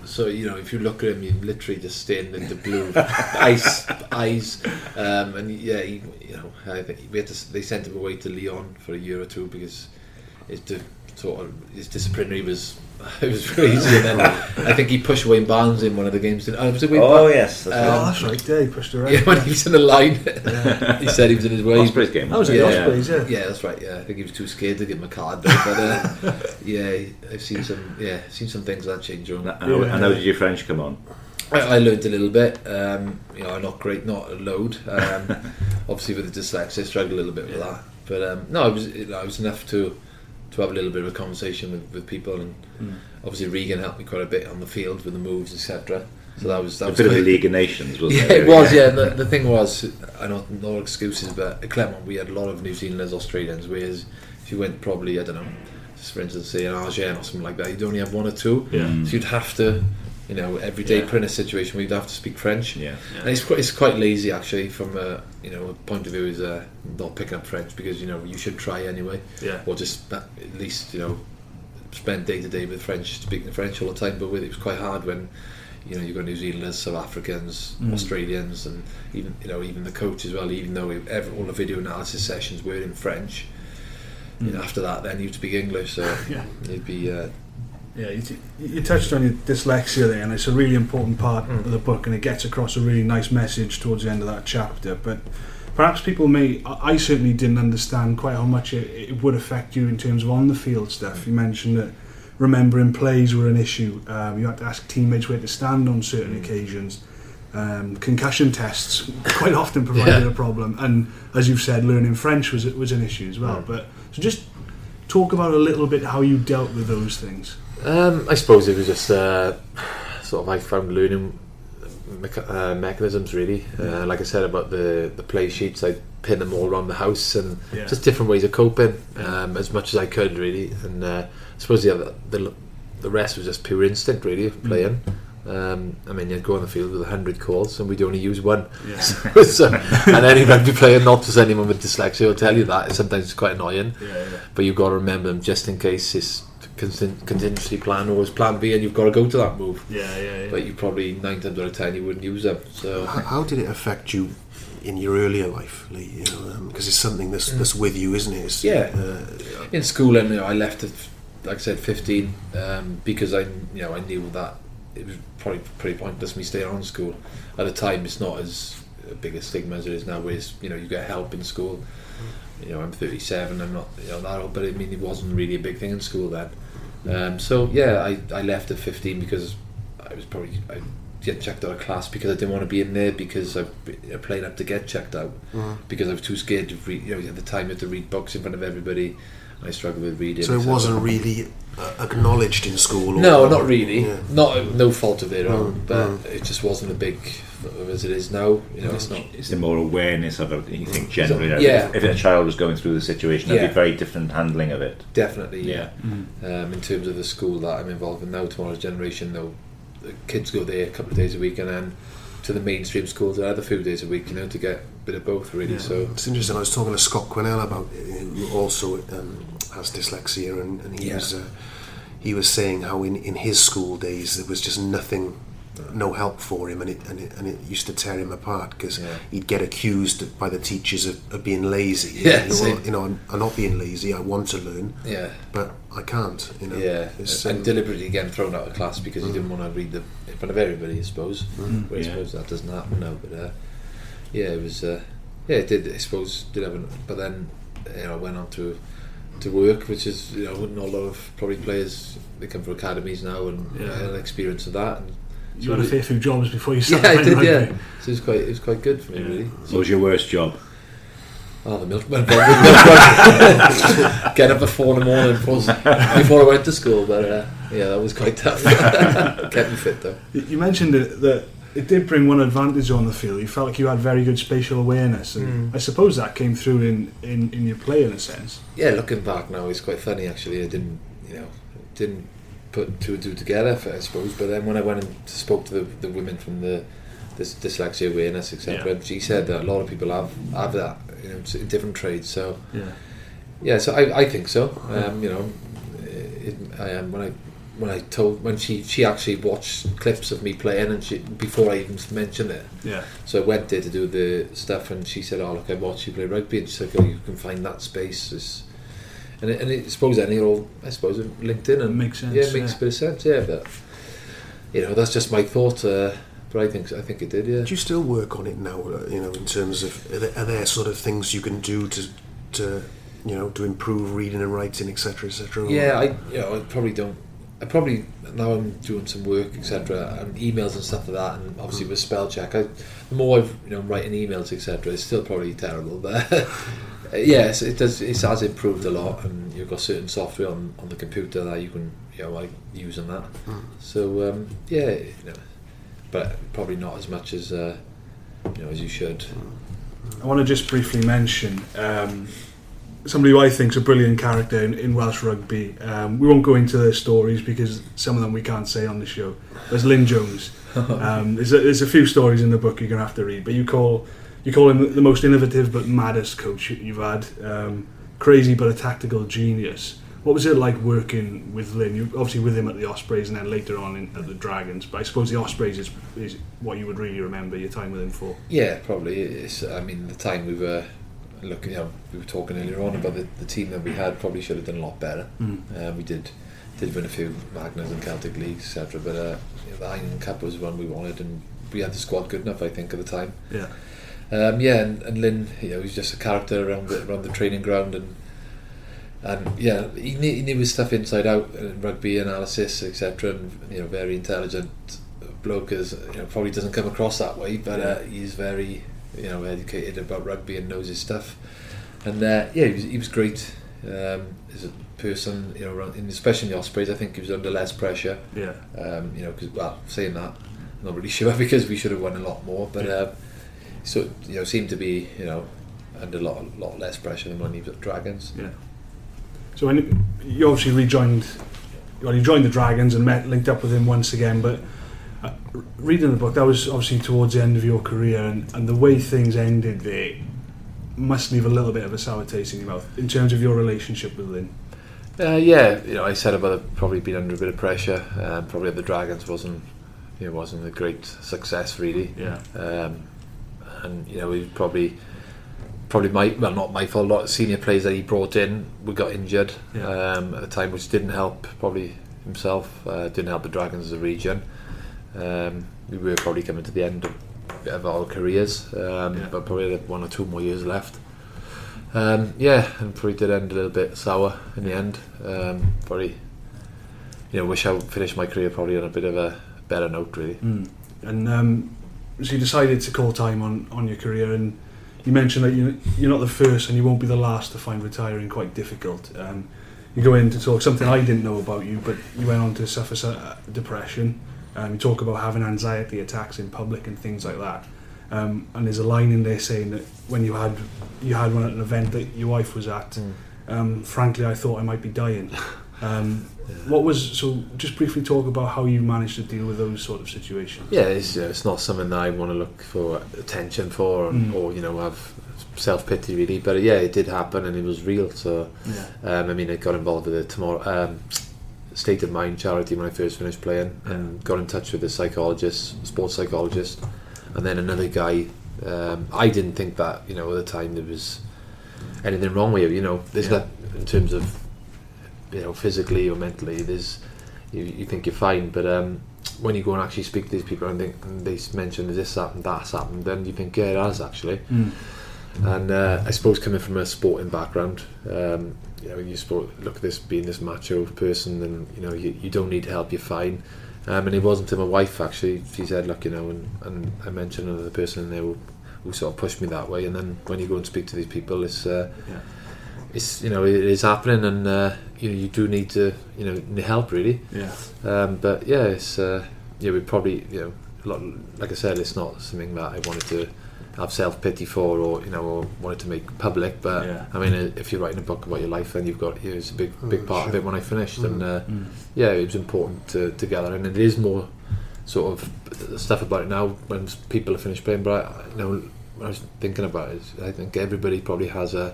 [SPEAKER 3] so you know, if you look at him, you literally just staring into blue ice eyes, um, and yeah, he, you know, I think we had to, they sent him away to Lyon for a year or two because his sort of his disciplinary was it was crazy. And then I think he pushed Wayne Barnes in one of the games. Didn't, oh, was it Wayne
[SPEAKER 4] Oh
[SPEAKER 3] Barnes?
[SPEAKER 4] yes, that's
[SPEAKER 3] Um,
[SPEAKER 2] oh, that's right. Yeah, he pushed her out.
[SPEAKER 3] Yeah, when he was in the line, he said he was in his way.
[SPEAKER 4] Osprey's game.
[SPEAKER 2] That was
[SPEAKER 3] at
[SPEAKER 2] at
[SPEAKER 3] Yeah.
[SPEAKER 2] Ospreys, yeah.
[SPEAKER 3] Yeah, that's right. Yeah, I think he was too scared to give him a card. Though, but uh, yeah, I've seen some. Yeah, seen some things that change.
[SPEAKER 4] And
[SPEAKER 3] Room.
[SPEAKER 4] how, and how did your French come on?
[SPEAKER 3] I, I learned a little bit. Um, you know, not great, not a load. Um, obviously, with the dyslexia, I struggled a little bit with that. But um, no, I was. You know, I was enough to to have a little bit of a conversation with, with people, and
[SPEAKER 2] Mm.
[SPEAKER 3] obviously Regan helped me quite a bit on the field with the moves, etc. So that was that
[SPEAKER 4] A
[SPEAKER 3] was
[SPEAKER 4] bit of a League of Nations, wasn't
[SPEAKER 3] yeah,
[SPEAKER 4] it?
[SPEAKER 3] it was. Yeah, the, the thing was, I know no excuses, but at Clermont we had a lot of New Zealanders, Australians. Whereas if you went probably, I don't know, just for instance, say an Argent or something like that, you'd only have one or two.
[SPEAKER 2] Yeah.
[SPEAKER 3] So you'd have to, you know, every day
[SPEAKER 2] Yeah.
[SPEAKER 3] a situation you'd have to speak French.
[SPEAKER 4] Yeah.
[SPEAKER 3] And it's quite, it's quite lazy actually from a you know a point of view is uh, not picking up French because you know you should try anyway
[SPEAKER 2] Yeah.
[SPEAKER 3] or just at least you know spend day to day with French speaking French all the time but with it was quite hard when you know you've got New Zealanders South Africans
[SPEAKER 2] Mm.
[SPEAKER 3] Australians and even you know even the coach as well even though every, all the video analysis sessions were in French you know
[SPEAKER 2] Mm.
[SPEAKER 3] after that then you'd speak English so
[SPEAKER 2] Yeah.
[SPEAKER 3] you'd be uh,
[SPEAKER 2] Yeah, you, t- you touched on your dyslexia there, and it's a really important part
[SPEAKER 3] Mm.
[SPEAKER 2] of the book, and it gets across a really nice message towards the end of that chapter. But perhaps people may, I I certainly didn't understand quite how much it, it would affect you in terms of on the field stuff. You mentioned that remembering plays were an issue. Um, you had to ask teammates where to stand on certain
[SPEAKER 3] Mm.
[SPEAKER 2] occasions. Um, concussion tests quite often provided
[SPEAKER 3] Yeah.
[SPEAKER 2] a problem, and as you've said, learning French was was an issue as well.
[SPEAKER 3] Mm.
[SPEAKER 2] But so just talk about a little bit how you dealt with those things.
[SPEAKER 3] Um, I suppose it was just uh, sort of I found learning mecha- uh, mechanisms really. Uh, like I said about the the play sheets, I pin them all around the house and
[SPEAKER 2] Yeah.
[SPEAKER 3] just different ways of coping um, as much as I could really. And uh, I suppose the the, the rest was just pure instinct really of playing. Um, I mean, you'd go on the field with a hundred calls, and we'd only use one.
[SPEAKER 2] Yes.
[SPEAKER 3] so, and any rugby player, not just anyone with dyslexia, will tell you that. Sometimes it's quite annoying
[SPEAKER 2] yeah, yeah.
[SPEAKER 3] but you've got to remember them just in case contin- contingency plan or was plan B and you've got to go to that move
[SPEAKER 2] Yeah, yeah, yeah.
[SPEAKER 3] but you probably nine times out of ten you wouldn't use them so
[SPEAKER 5] How, how did it affect you in your earlier life, Lee? You know, because it's something that's, that's with you, isn't it? It's,
[SPEAKER 3] Yeah.
[SPEAKER 5] Uh,
[SPEAKER 3] in school and you know, I left at like I said 15 um, because I you know I knew that it was probably pretty pointless me staying on school at the time it's not as big a stigma as it is now where it's, you know you get help in school you know I'm 37 I'm not you know that old but I mean it wasn't really a big thing in school then um, so yeah I, I left at 15 because I was probably I get checked out of class because I didn't want to be in there because I playing up to get checked out
[SPEAKER 5] Mm.
[SPEAKER 3] because I was too scared to read you know at the time you had to read books in front of everybody I struggled with reading
[SPEAKER 5] so it wasn't really uh, acknowledged in school? Or,
[SPEAKER 3] No, not really.
[SPEAKER 5] Yeah.
[SPEAKER 3] Not no fault of their own,
[SPEAKER 5] Mm,
[SPEAKER 3] but
[SPEAKER 5] mm.
[SPEAKER 3] it just wasn't a big as it is now. You know, it's not.
[SPEAKER 4] Is there more awareness of it? You think generally?
[SPEAKER 3] So-
[SPEAKER 4] If-
[SPEAKER 3] yeah.
[SPEAKER 4] If, a child was going through the situation, it'd
[SPEAKER 3] Yeah.
[SPEAKER 4] be very different handling of it.
[SPEAKER 3] Definitely, yeah.
[SPEAKER 4] Yeah.
[SPEAKER 3] Um, in terms of the school that I'm involved in now, tomorrow's generation, though, the kids go there a couple of days a week, and then to the mainstream schools another few days a week. You know, to get a bit of both, really.
[SPEAKER 2] Yeah.
[SPEAKER 3] So
[SPEAKER 5] It's interesting. I was talking to Scott Quinnell about who also um, has dyslexia, and, and he
[SPEAKER 3] Yeah.
[SPEAKER 5] was uh, he was saying how in, in his school days there was just nothing, no help for him, and it and it, and it used to tear him apart because
[SPEAKER 3] Yeah.
[SPEAKER 5] he'd get accused by the teachers of, of being lazy.
[SPEAKER 3] Yeah,
[SPEAKER 5] you know, well, you know, I'm, I'm not being lazy. I want to learn,
[SPEAKER 3] yeah,
[SPEAKER 5] but I can't. You know,
[SPEAKER 3] yeah,
[SPEAKER 5] It's,
[SPEAKER 3] and
[SPEAKER 5] um,
[SPEAKER 3] deliberately getting thrown out of class because he didn't want to read the in front of everybody. I suppose.
[SPEAKER 2] Mm.
[SPEAKER 3] But I
[SPEAKER 4] Yeah.
[SPEAKER 3] suppose that doesn't happen now. But uh, yeah, it was. Uh, yeah, it did. I suppose did have. An, but then you know, I went on to to work, which is you know, not a lot of probably players. They come from academies now and
[SPEAKER 2] Yeah.
[SPEAKER 3] uh, an experience of that. And
[SPEAKER 2] You had a fair few jobs before you
[SPEAKER 3] yeah. I did.
[SPEAKER 2] rugby.
[SPEAKER 3] Yeah, so it was quite. It was quite good for me, really.
[SPEAKER 4] What was your worst job?
[SPEAKER 3] Oh, the milkman. milkman. Get up at four in the morning before, before I went to school, but uh, yeah, that was quite tough. Kept me fit though.
[SPEAKER 2] You you mentioned it, that it did bring one advantage on the field. You felt like you had very good spatial awareness, and
[SPEAKER 3] Mm.
[SPEAKER 2] I suppose that came through in, in, in your play in a sense.
[SPEAKER 3] Yeah, looking back now, it's quite funny actually. I didn't, you know, didn't put two and two together, I suppose. But then when I went and spoke to the, the women from the this dyslexia awareness, etc.,
[SPEAKER 2] Yeah.
[SPEAKER 3] she said that a lot of people have have that, you know, in different trades. So
[SPEAKER 2] Yeah.
[SPEAKER 3] yeah, so I, I think so. Um, you know, it, I am when I when I told when she she actually watched clips of me playing and she before I even mentioned it.
[SPEAKER 2] Yeah.
[SPEAKER 3] So I went there to do the stuff, and she said, "Oh, look, I watched you play rugby." And she's like, "Oh, you can find that space." It's, and it, and it, I suppose any all, I suppose, LinkedIn and
[SPEAKER 2] Makes sense,
[SPEAKER 3] Yeah, it makes
[SPEAKER 2] yeah.
[SPEAKER 3] a bit of sense. Yeah, but you know, that's just my thought. Uh, but I think I think it did. Yeah.
[SPEAKER 5] Do you still work on it now? uh, You know, in terms of are there, are there sort of things you can do to to you know to improve reading and writing, etc., etc.
[SPEAKER 3] Yeah, I you know I probably don't. I probably now I'm doing some work etc. and emails and stuff like that, and obviously with spell check, I, the more I've you know writing emails etc. It's still probably terrible, but yes, it does. It has improved a lot, and you've got certain software on, on the computer that you can you know I use on that. So um, yeah, you know, but probably not as much as uh, you know as you should.
[SPEAKER 2] I want to just briefly mention um, somebody who I think is a brilliant character in, in Welsh rugby. Um, we won't go into their stories because some of them we can't say on the show. There's Lynn Jones. Um, there's, a, there's a few stories in the book you're gonna have to read, but you call you call him the most innovative but maddest coach you've had. Um, crazy but a tactical genius. What was it like working with Lynn? You obviously with him at the Ospreys and then later on in, at the Dragons. But I suppose the Ospreys is, is what you would really remember your time with him for.
[SPEAKER 3] Yeah, probably. It's, I mean, the time we were looking, you know, we were talking earlier on about the, the team that we had probably should have done a lot better.
[SPEAKER 2] Mm.
[SPEAKER 3] Uh, we did did win a few Magners and Celtic leagues, etc. But uh, the Heineken Cup was one we wanted, and we had the squad good enough, I think, at the time.
[SPEAKER 2] Yeah.
[SPEAKER 3] Um, yeah, and, and Lynn, you know, he's just a character around the around the training ground, and and yeah, he knew, he knew his stuff inside out, and rugby analysis, etc. And you know, very intelligent bloke is you know probably doesn't come across that way, but uh, he's very you know educated about rugby and knows his stuff. And uh, yeah, he was, he was great um, as a person, you know, around- especially in the Ospreys. I think he was under less pressure.
[SPEAKER 2] Yeah.
[SPEAKER 3] Um, you know, because well, saying that, I'm not really sure because we should have won a lot more, but
[SPEAKER 2] Yeah.
[SPEAKER 3] um, so you know, seemed to be you know under a lot, lot less pressure than when he was at Dragons.
[SPEAKER 2] Yeah. So when you obviously rejoined, well, you joined the Dragons and met, linked up with him once again. But uh, reading the book, that was obviously towards the end of your career, and, and the way things ended there must leave a little bit of a sour taste in your mouth in terms of your relationship with Lynn.
[SPEAKER 3] Uh, yeah, you know, I said about it, probably being under a bit of pressure. Um, probably the Dragons wasn't, you know, wasn't a great success really.
[SPEAKER 2] Yeah.
[SPEAKER 3] Um, and you know, we probably, probably my well, not my fault. A lot of senior players that he brought in, we got injured
[SPEAKER 2] Yeah.
[SPEAKER 3] um, at the time, which didn't help probably himself. Uh, didn't help the Dragons as a region. Um, we were probably coming to the end of, of our careers, um,
[SPEAKER 2] Yeah.
[SPEAKER 3] but probably had one or two more years left. Um, yeah, and probably did end a little bit sour in the end. Um, probably, you know, wish I would finished my career probably on a bit of a better note, really.
[SPEAKER 2] Mm. And um, so you decided to call time on, on your career, and you mentioned that you, you're not the first and you won't be the last to find retiring quite difficult. Um, you go in to talk something I didn't know about you, but you went on to suffer uh, depression. Um, you talk about having anxiety attacks in public and things like that. Um, and there's a line in there saying that when you had you had one at an event that your wife was at, um, frankly, I thought I might be dying. Um, what was so? Just briefly talk about how you managed to deal with those sort of situations.
[SPEAKER 3] Yeah, it's, uh, it's not something that I want to look for attention for, or,
[SPEAKER 2] Mm.
[SPEAKER 3] or you know, have self pity really. But yeah, it did happen, and it was real. So,
[SPEAKER 2] Yeah.
[SPEAKER 3] um, I mean, I got involved with the tomorrow um, State of Mind charity when I first finished playing, and got in touch with a psychologist, sports psychologist, and then another guy. Um, I didn't think that you know at the time there was anything wrong with you. You know, there's
[SPEAKER 2] Yeah.
[SPEAKER 3] that in terms of you know physically or mentally. There's you, you think you're fine, but um, when you go and actually speak to these people and, think, and they mention this happened, that's happened, then you think yeah, it has actually.
[SPEAKER 2] Mm.
[SPEAKER 3] And uh, I suppose coming from a sporting background, um, you know, you suppose, look at this being this macho person, and you know, you, you don't need help, you're fine. Um, and it wasn't to my wife actually. She said, "Look, you know," and, and I mentioned another person in there who, who sort of pushed me that way. And then when you go and speak to these people, it's uh,
[SPEAKER 2] Yeah.
[SPEAKER 3] It's you know it is happening, and uh, you know you do need to you know need help really.
[SPEAKER 2] Yeah.
[SPEAKER 3] Um, but yeah, it's uh, yeah we probably you know a lot, like I said, it's not something that I wanted to have self pity for or you know or wanted to make public. But
[SPEAKER 2] Yeah.
[SPEAKER 3] I mean, uh, if you're writing a book about your life, then you've got you know, it's a big big
[SPEAKER 5] Mm,
[SPEAKER 3] part of it when I finished, and uh,
[SPEAKER 2] Mm.
[SPEAKER 3] yeah, it was important to, to gather, and it is more sort of stuff about it now when people have finished playing. But I, you know, when I was thinking about it, I think everybody probably has a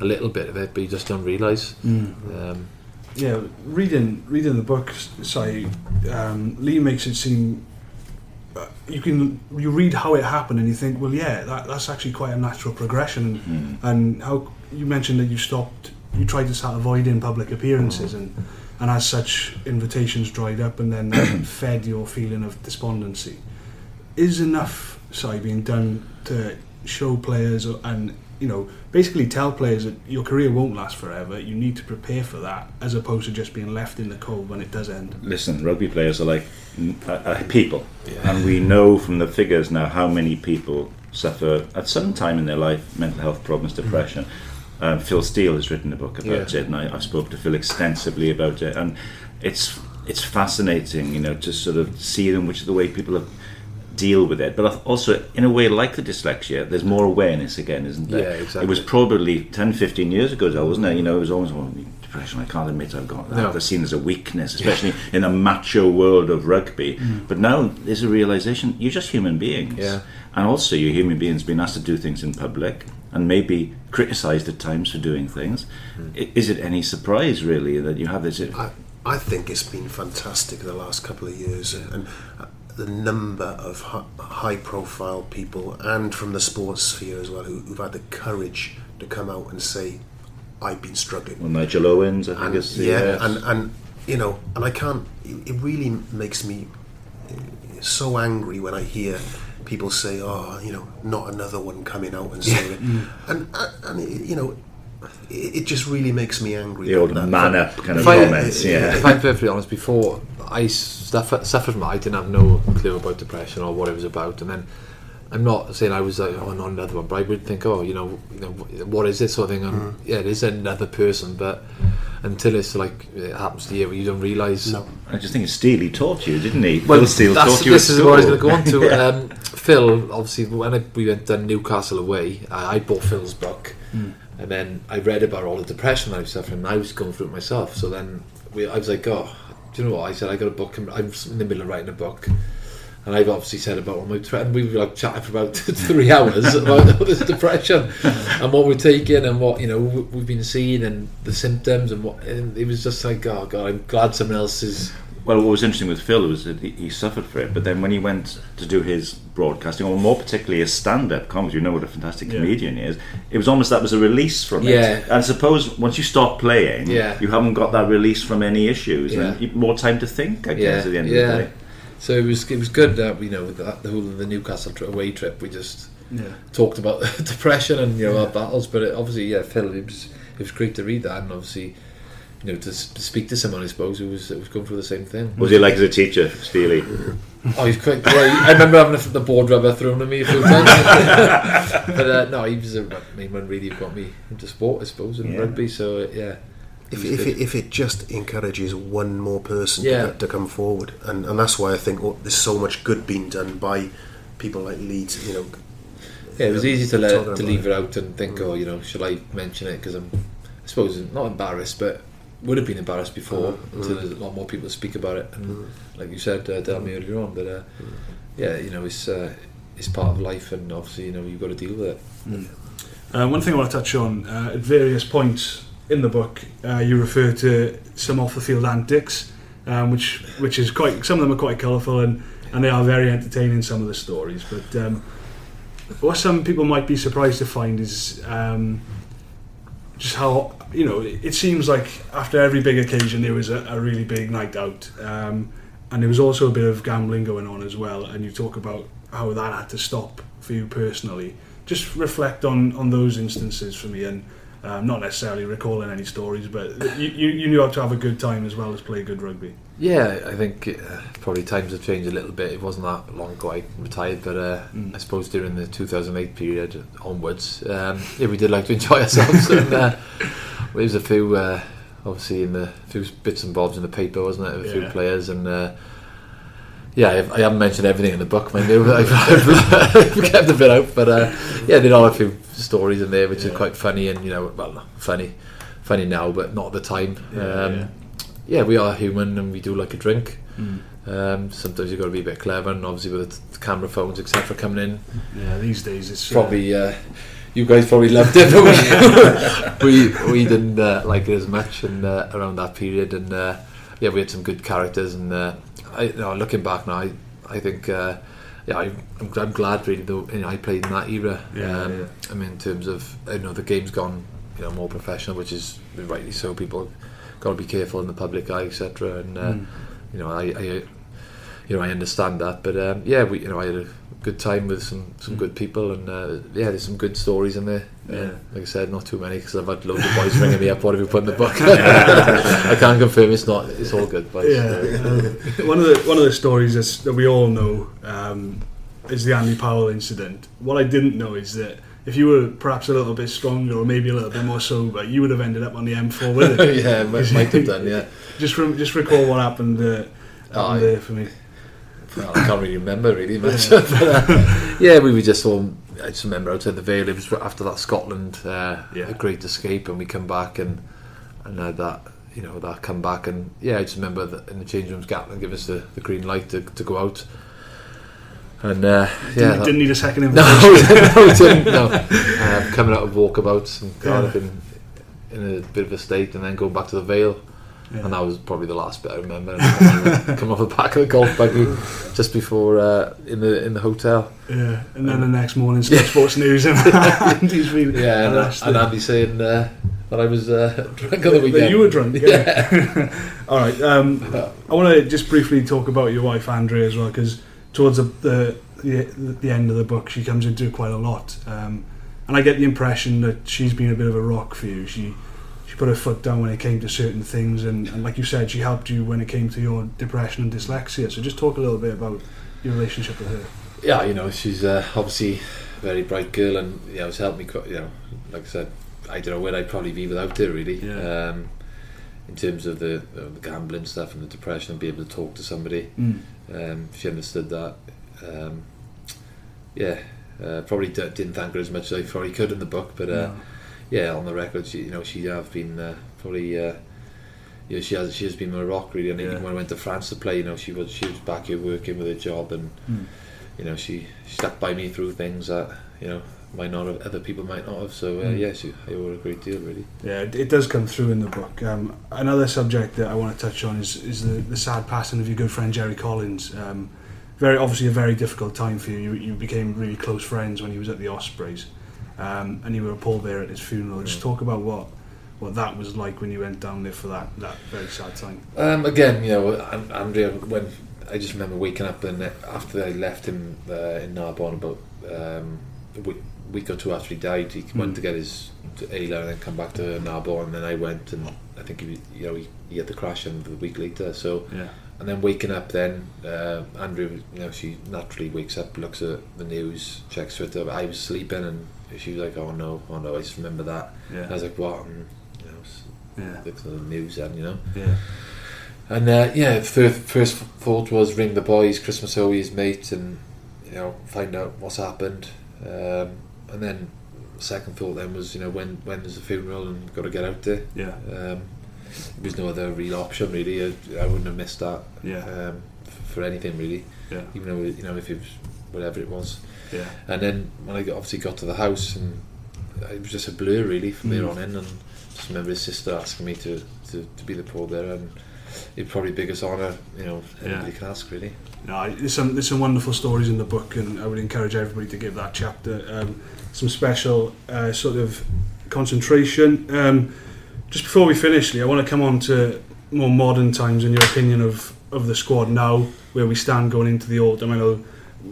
[SPEAKER 3] a little bit of it, but you just don't realise.
[SPEAKER 2] Mm.
[SPEAKER 3] Um,
[SPEAKER 2] Yeah, reading reading the book, say, um, Lee makes it seem uh, you can you read how it happened and you think, well, yeah, that, that's actually quite a natural progression.
[SPEAKER 4] Mm.
[SPEAKER 2] And how you mentioned that you stopped, you tried to start avoiding public appearances, and and as such, invitations dried up, and then that fed your feeling of despondency. Is enough, sorry, being done to show players and you know basically tell players that your career won't last forever. You need to prepare for that, as opposed to just being left in the cold when it does end.
[SPEAKER 4] Listen, rugby players are like mm, uh, uh, people, and we know from the figures now how many people suffer at some time in their life mental health problems, depression. Um, Phil Steele has written a book about
[SPEAKER 3] Yeah.
[SPEAKER 4] it, and I, I've spoke to Phil extensively about it, and it's it's fascinating, you know, to sort of see them, which is the way people have deal with it. But also, in a way, like the dyslexia, there's more awareness again, isn't there?
[SPEAKER 3] Yeah, exactly.
[SPEAKER 4] It was probably 10, 15 years ago, though, wasn't it? You know, it was always, well, depression, I can't admit I've got that.
[SPEAKER 3] No.
[SPEAKER 4] They're seen as a weakness, especially in a macho world of rugby. But now there's a realization you're just human beings.
[SPEAKER 3] Yeah.
[SPEAKER 4] And also, you're human beings being asked to do things in public and maybe criticised at times for doing things. I- Is it any surprise, really, that you have this?
[SPEAKER 5] I, I think it's been fantastic the last couple of years, and, and uh, the number of high profile people and from the sports sphere as well who, who've had the courage to come out and say, "I've been struggling."
[SPEAKER 4] Well, Nigel Owens, I think,
[SPEAKER 5] and,
[SPEAKER 4] is
[SPEAKER 5] yeah,
[SPEAKER 4] yes.
[SPEAKER 5] and and you know, and I can't. It it really makes me uh, so angry when I hear people say, "Oh, you know, not another one coming out and saying it," and uh, and you know, it, it just really makes me angry.
[SPEAKER 4] the old
[SPEAKER 5] that-
[SPEAKER 4] man up kind of
[SPEAKER 3] If I-
[SPEAKER 4] comments, yeah.
[SPEAKER 3] If I'm perfectly honest, before I suffered, suffered from it. I didn't have no clue about depression or what it was about, and then I'm not saying I was like, oh, not another one, but I would think, oh, you know, you know what is this sort of thing? And yeah, it is another person, but until it's like it happens to you, you don't realise.
[SPEAKER 5] No.
[SPEAKER 4] I just think Steele he taught you, didn't he?
[SPEAKER 3] Well,
[SPEAKER 4] Phil Steele
[SPEAKER 3] that's,
[SPEAKER 4] taught you
[SPEAKER 3] this is what I was going to go on to.
[SPEAKER 4] Yeah.
[SPEAKER 3] um, Phil, obviously, when I, we went to Newcastle away, I, I bought Phil's book,
[SPEAKER 4] Hmm.
[SPEAKER 3] and then I read about all the depression I was suffering. and I was going through it myself. So then we, I was like, oh, do you know what? I said I got a book. I'm in the middle of writing a book. And I've obviously said about all my and we were like chatting for about three hours about this depression and what we're taking and what you know we- we've been seeing and the symptoms and what and it was just like oh god I'm glad someone else is
[SPEAKER 4] Well, what was interesting with Phil was that he, he suffered for it, but then when he went to do his broadcasting, or more particularly his stand-up comedy, you know what a fantastic
[SPEAKER 2] Yeah.
[SPEAKER 4] comedian he is. It was almost that was a release from
[SPEAKER 3] Yeah.
[SPEAKER 4] it. And suppose once you stop playing,
[SPEAKER 3] Yeah.
[SPEAKER 4] you haven't got that release from any issues,
[SPEAKER 3] Yeah.
[SPEAKER 4] and more time to think. I guess at the end of the day.
[SPEAKER 3] So it was it was good that you know that the whole of the Newcastle tri- away trip we just
[SPEAKER 2] Yeah.
[SPEAKER 3] talked about depression and you know our battles, but it, obviously yeah, Phil it was it was great to read that and obviously you know to, speak to someone I suppose who was who was going through the same thing.
[SPEAKER 4] Was he like as a teacher, Steely?
[SPEAKER 3] Oh, he's quite great. I remember having the- the board rubber thrown at me a few times. but uh, no, he was a main one really who got me into sport, I suppose, and
[SPEAKER 4] Yeah.
[SPEAKER 3] rugby. So uh, yeah, it
[SPEAKER 5] If, if, it, if it just encourages one more person
[SPEAKER 3] Yeah.
[SPEAKER 5] to, to come forward, and, and that's why I think oh, there's so much good being done by people like Leeds, you know.
[SPEAKER 3] Yeah, it was easy to let to leave
[SPEAKER 5] it.
[SPEAKER 3] it out and think, oh, you know, should I mention it? Because I'm, I suppose, not embarrassed, but would have been embarrassed before
[SPEAKER 5] Mm,
[SPEAKER 3] until
[SPEAKER 5] mm.
[SPEAKER 3] there's a lot more people to speak about it. And
[SPEAKER 5] Mm.
[SPEAKER 3] like you said, uh, tell me earlier on, but uh, yeah, you know, it's uh, it's part of life, and obviously, you know, you've got to deal with it.
[SPEAKER 2] Uh, one thing I want to touch on uh, at various points in the book, uh, you refer to some off the field antics, um, which which is quite. Some of them are quite colourful and, and they are very entertaining. Some of the stories, but um, what some people might be surprised to find is um, just how you know it, seems like after every big occasion there was a, a really big night out, um, and there was also a bit of gambling going on as well. And you talk about how that had to stop for you personally. Just reflect on on those instances for me, and um, not necessarily recalling any stories, but you, you, you knew how to have a good time as well as play good rugby.
[SPEAKER 3] Yeah, I think uh, probably times have changed a little bit. It wasn't that long ago I retired, but uh,
[SPEAKER 2] Mm.
[SPEAKER 3] I suppose during the 2008 period onwards, um, yeah, we did like to enjoy ourselves. and uh, there was a few, uh, obviously, in the few bits and bobs in the paper, wasn't it? A few
[SPEAKER 2] Yeah.
[SPEAKER 3] players and. Yeah, I've, I haven't mentioned everything in the book, you. I've, I've, I've kept a bit out, but uh, yeah, there are a few stories in there which
[SPEAKER 2] Yeah.
[SPEAKER 3] are quite funny, and you know, well, funny, funny now, but not at the time.
[SPEAKER 2] Yeah,
[SPEAKER 3] um,
[SPEAKER 2] yeah.
[SPEAKER 3] yeah, we are human and we do like a drink.
[SPEAKER 2] Mm.
[SPEAKER 3] Um, sometimes you've got to be a bit clever, and obviously with the camera phones, etc., coming in,
[SPEAKER 2] Yeah, these days it's
[SPEAKER 3] probably uh, you guys probably loved it, but we we, we didn't uh, like it as much. And uh, around that period, and uh, yeah, we had some good characters. And uh, I, you know, looking back now, I, I think. Uh, yeah, I, I'm, I'm glad really though you know, I played in that era.
[SPEAKER 2] Yeah,
[SPEAKER 3] um,
[SPEAKER 2] yeah.
[SPEAKER 3] I mean, in terms of you know the game's gone you know more professional, which is rightly so. People got to be careful in the public eye, etc. And uh,
[SPEAKER 2] Mm.
[SPEAKER 3] you know, I, I you know I understand that, but um, yeah, we you know I had a good time with some some good people, and uh, yeah, there's some good stories in there.
[SPEAKER 2] Yeah.
[SPEAKER 3] Like I said, not too many because I've had loads of boys ringing me up. What have you put in the book? I can't confirm it's not. It's all good, boys.
[SPEAKER 2] Yeah, one of the one of the stories that we all know um, is the Andy Powell incident. What I didn't know is that if you were perhaps a little bit stronger or maybe a little bit more sober, you would have ended up on the M4 with it.
[SPEAKER 3] yeah, might, might have done. Yeah,
[SPEAKER 2] just from just recall what happened, uh, happened
[SPEAKER 3] Oh,
[SPEAKER 2] there for me.
[SPEAKER 3] well, I can't really remember really much. but, uh, yeah, we were just all. I just remember outside the Vale. It was after that Scotland uh,
[SPEAKER 2] Yeah.
[SPEAKER 3] great escape, and we come back and and had that you know that come back and yeah, I just remember that in the change rooms, Gatland give us the, the green light to, to go out. And uh, yeah,
[SPEAKER 2] Didn't,
[SPEAKER 3] that-
[SPEAKER 2] didn't need a second
[SPEAKER 3] no,
[SPEAKER 2] invitation.
[SPEAKER 3] no, we didn't. No, um, coming out of walkabouts and Cardiff in, in a bit of a state, and then going back to the Vale,
[SPEAKER 2] Yeah.
[SPEAKER 3] and that was probably the last bit I remember. Come off the back of the golf buggy just before uh, in the in the hotel.
[SPEAKER 2] Yeah, and then the next morning, Sky Sports News, and Andy's been
[SPEAKER 3] Yeah, and,
[SPEAKER 2] arrested.
[SPEAKER 3] and Andy saying uh, that I was uh, drunk on the weekend.
[SPEAKER 2] That you were drunk. Yeah. All right. Um, I want to just briefly talk about your wife Andrea as well, because towards the, the the the end of the book, she comes into it quite a lot, um, and I get the impression that she's been a bit of a rock for you. She she put her foot down when it came to certain things, and, and like you said, she helped you when it came to your depression and dyslexia. So just talk a little bit about your relationship with her.
[SPEAKER 3] Yeah, you know, she's uh, obviously a very bright girl, and yeah, it's helped me. You know, like I said, I don't know where I'd probably be without her. Really,
[SPEAKER 2] Yeah.
[SPEAKER 3] um, in terms of the, uh, the gambling stuff and the depression, and be able to talk to somebody.
[SPEAKER 2] Mm.
[SPEAKER 3] Um, she understood that. Um, yeah, uh, probably d- didn't thank her as much as I probably could in the book, but uh,
[SPEAKER 2] No.
[SPEAKER 3] Yeah, on the record, she, you know, she have been uh, probably. Uh, you know, she has she has been my rock really, and
[SPEAKER 2] Yeah.
[SPEAKER 3] even when I went to France to play, you know, she was she was back here working with her job, and
[SPEAKER 2] Mm.
[SPEAKER 3] you know, she stuck by me through things that you know might not have other people might not have. So uh,
[SPEAKER 2] Mm.
[SPEAKER 3] yeah, she, I owe a great deal really.
[SPEAKER 2] Yeah, it, it does come through in the book. Um, another subject that I want to touch on is, is the, the sad passing of your good friend Jerry Collins. Um, very obviously a very difficult time for you. You, you became really close friends when he was at the Ospreys, um, and you were a pallbearer at his funeral. Just
[SPEAKER 3] Mm.
[SPEAKER 2] talk about what what that was like when you went down there for that that very sad time.
[SPEAKER 3] Um, again, you know, An- Andrea, when I just remember waking up and uh, after I left him uh, in Narbonne about um, a week, week or two after he died, he went
[SPEAKER 2] Mm.
[SPEAKER 3] to get his Ayla and then come back to Narbonne, and then I went and I think he, you know, he, he had the crash and the week later. So
[SPEAKER 2] Yeah,
[SPEAKER 3] and then waking up, then uh, Andrea, you know, she naturally wakes up, looks at the news, checks Twitter. I was sleeping, and she was like, "Oh no, oh no!" I just remember that. I was like, "What?" And, you know,
[SPEAKER 2] yeah,
[SPEAKER 3] looked at the news, and you know.
[SPEAKER 2] yeah,
[SPEAKER 3] And uh, yeah, first, first thought was ring the boys, Christmas his mate, and you know find out what's happened. Um, and then second thought then was you know when when is the funeral and got to get out there.
[SPEAKER 2] yeah,
[SPEAKER 3] Um, there was no other real option really. I, I wouldn't have missed that
[SPEAKER 2] yeah,
[SPEAKER 3] um, for anything really.
[SPEAKER 2] yeah,
[SPEAKER 3] Even though you know if it was whatever it was.
[SPEAKER 2] yeah.
[SPEAKER 3] And then when I got, obviously got to the house and it was just a blur really from there
[SPEAKER 2] Mm.
[SPEAKER 3] on in and just remember his sister asking me to, to, to be the pallbearer and it's probably biggest honour you know anybody
[SPEAKER 2] Yeah.
[SPEAKER 3] can ask really
[SPEAKER 2] No, there's some there's some wonderful stories in the book, and I would encourage everybody to give that chapter um, some special uh, sort of concentration. Um, just before we finish, Lee, I want to come on to more modern times and your opinion of of the squad now, where we stand going into the autumn. I know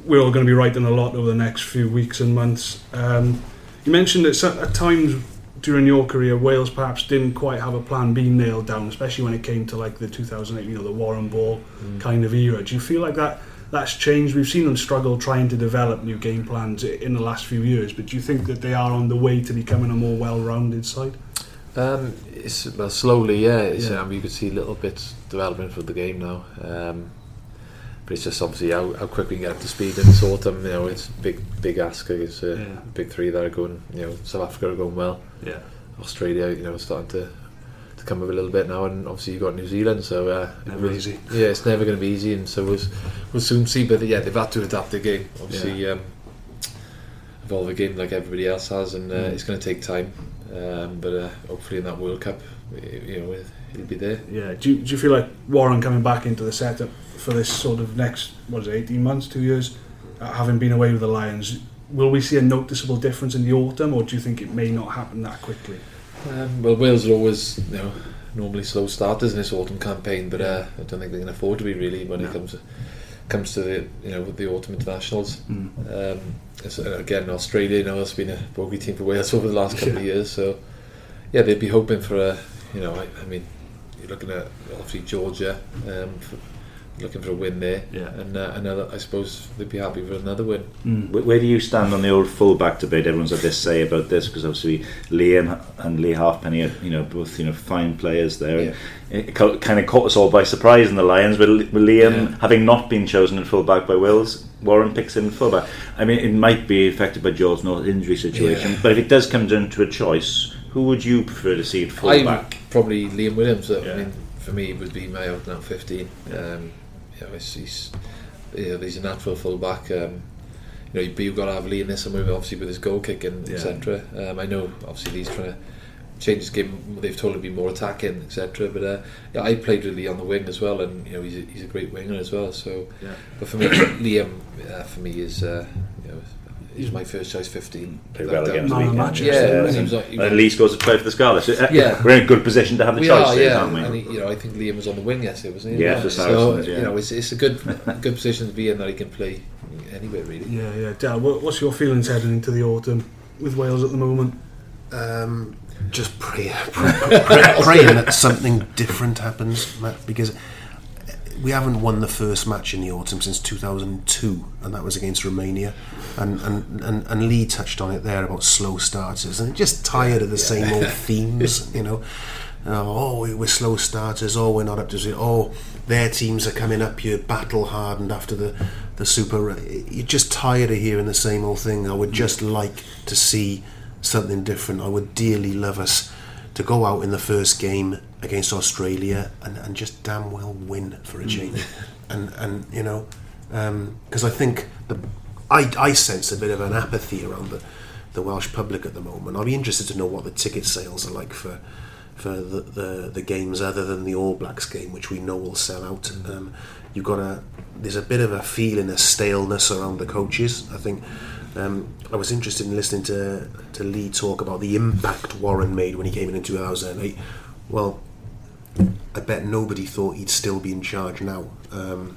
[SPEAKER 2] we're all going to be writing a lot over the next few weeks and months. Um, you mentioned that at times during your career, Wales perhaps didn't quite have a plan B nailed down, especially when it came to like the 2008, you know, the Warrenball kind of era. Do you feel like that that's changed? We've seen them struggle trying to develop new game plans in the last few years, but do you think that they are on the way to becoming a more well-rounded side?
[SPEAKER 3] Um, it's, well slowly yeah, it's,
[SPEAKER 2] Yeah.
[SPEAKER 3] Um, you can see a little bits developing for the game now um, but it's just obviously how, how quick we can get up to speed in this autumn you know it's big big ask it's uh,
[SPEAKER 2] Yeah.
[SPEAKER 3] big three that are going you know South Africa are going well
[SPEAKER 2] Yeah,
[SPEAKER 3] Australia, you know, starting to to come up a little bit now, and obviously you've got New Zealand, so uh,
[SPEAKER 2] never easy.
[SPEAKER 3] Yeah, it's never going to be easy, and so we'll, we'll soon see. But yeah, they've had to adapt the game, obviously, um, evolve the game like everybody else has, and uh,
[SPEAKER 2] Mm.
[SPEAKER 3] it's going to take time. Um, but uh, hopefully in that World Cup, you know, he'll be there.
[SPEAKER 2] Yeah, do you, do you feel like Warren coming back into the setup for this sort of next what is it, eighteen months, two years, uh, having been away with the Lions? Will we see a noticeable difference in the autumn, or do you think it may not happen that quickly?
[SPEAKER 3] Um, well, Wales are always, you know, normally slow starters in this autumn campaign, but uh, I don't think they can afford to be really when
[SPEAKER 2] No.
[SPEAKER 3] it comes to, comes to the you know the autumn internationals. Um, it's, uh, again, Australia, you know, has been a bogey team for Wales over the last couple of years. So, yeah, they'd be hoping for a, you know, I, I mean, you're looking at obviously Georgia, um, for, looking for a win there,
[SPEAKER 2] Yeah.
[SPEAKER 3] and uh, another. I suppose they'd be happy with another win.
[SPEAKER 2] Mm.
[SPEAKER 4] Where, where do you stand on the old fullback debate? Everyone's had this say about this because obviously Liam and Lee Halfpenny are you know both you know fine players there.
[SPEAKER 3] Yeah.
[SPEAKER 4] It kind of caught us all by surprise in the Lions with, with Liam
[SPEAKER 3] Yeah.
[SPEAKER 4] having not been chosen in fullback by Wills. Warren picks him in fullback. I mean, it might be affected by George North's injury situation,
[SPEAKER 3] Yeah.
[SPEAKER 4] but if it does come down to a choice, who would you prefer to see at
[SPEAKER 3] I
[SPEAKER 4] fullback?
[SPEAKER 3] probably Liam Williams. uh,
[SPEAKER 2] Yeah.
[SPEAKER 3] I mean, for me, it would be my out now 15. Um, you know, he's, he's, he's a natural fullback. Um, you know, but you've got to have Lee in there somewhere, obviously with his goal kicking,
[SPEAKER 2] Yeah.
[SPEAKER 3] etc. Um, I know, obviously, he's trying to change his game. They've told him to be more attacking, etc. But uh, yeah, I played with Lee on the wing as well, and you know, he's a, he's a great winger as well. So,
[SPEAKER 2] Yeah.
[SPEAKER 3] but for me, Liam, uh, for me is uh, you know, he's my first choice 15.
[SPEAKER 4] Played well against
[SPEAKER 2] the
[SPEAKER 4] weekend.
[SPEAKER 2] match,
[SPEAKER 3] Yeah,
[SPEAKER 2] Yeah,
[SPEAKER 3] and he
[SPEAKER 2] yeah.
[SPEAKER 3] was like-
[SPEAKER 4] And
[SPEAKER 3] was-
[SPEAKER 4] at least goes to play for the Scarlets. So, uh,
[SPEAKER 3] Yeah.
[SPEAKER 4] we're in a good position to have the
[SPEAKER 3] we
[SPEAKER 4] choice
[SPEAKER 3] are,
[SPEAKER 4] there,
[SPEAKER 3] yeah.
[SPEAKER 4] aren't we?
[SPEAKER 3] And he, you know, I think Liam was on the wing yesterday, wasn't he?
[SPEAKER 4] Yeah, for
[SPEAKER 3] so
[SPEAKER 4] yeah.
[SPEAKER 3] you know, it's, it's a good good position to be in that he can play anywhere really.
[SPEAKER 2] Yeah, yeah. Dal, what, what's your feelings heading into the autumn with Wales at the moment?
[SPEAKER 5] Um, just pray, pray, pray, praying that something different happens, Matt, because we haven't won the first match in the autumn since 2002, and that was against Romania. And, and, and, and Lee touched on it there about slow starters, and just tired of the same old themes, you know. Uh, oh, we- we're slow starters. Oh, we're not up to. It. Oh, their teams are coming up. You're battle hardened after the the super. You're just tired of hearing the same old thing. I would just like to see something different. I would dearly love us to go out in the first game against Australia and, and just damn well win for a change. and and you know, because I think the I, I sense a bit of an apathy around the the Welsh public at the moment. I'd be interested to know what the ticket sales are like for for the, the, the games other than the All Blacks game, which we know will sell out. Um, you've got a there's a bit of a feeling of staleness around the coaches. I think um, I was interested in listening to to Lee talk about the impact Warren made when he came in in 2008. Well, I bet nobody thought he'd still be in charge now. Um,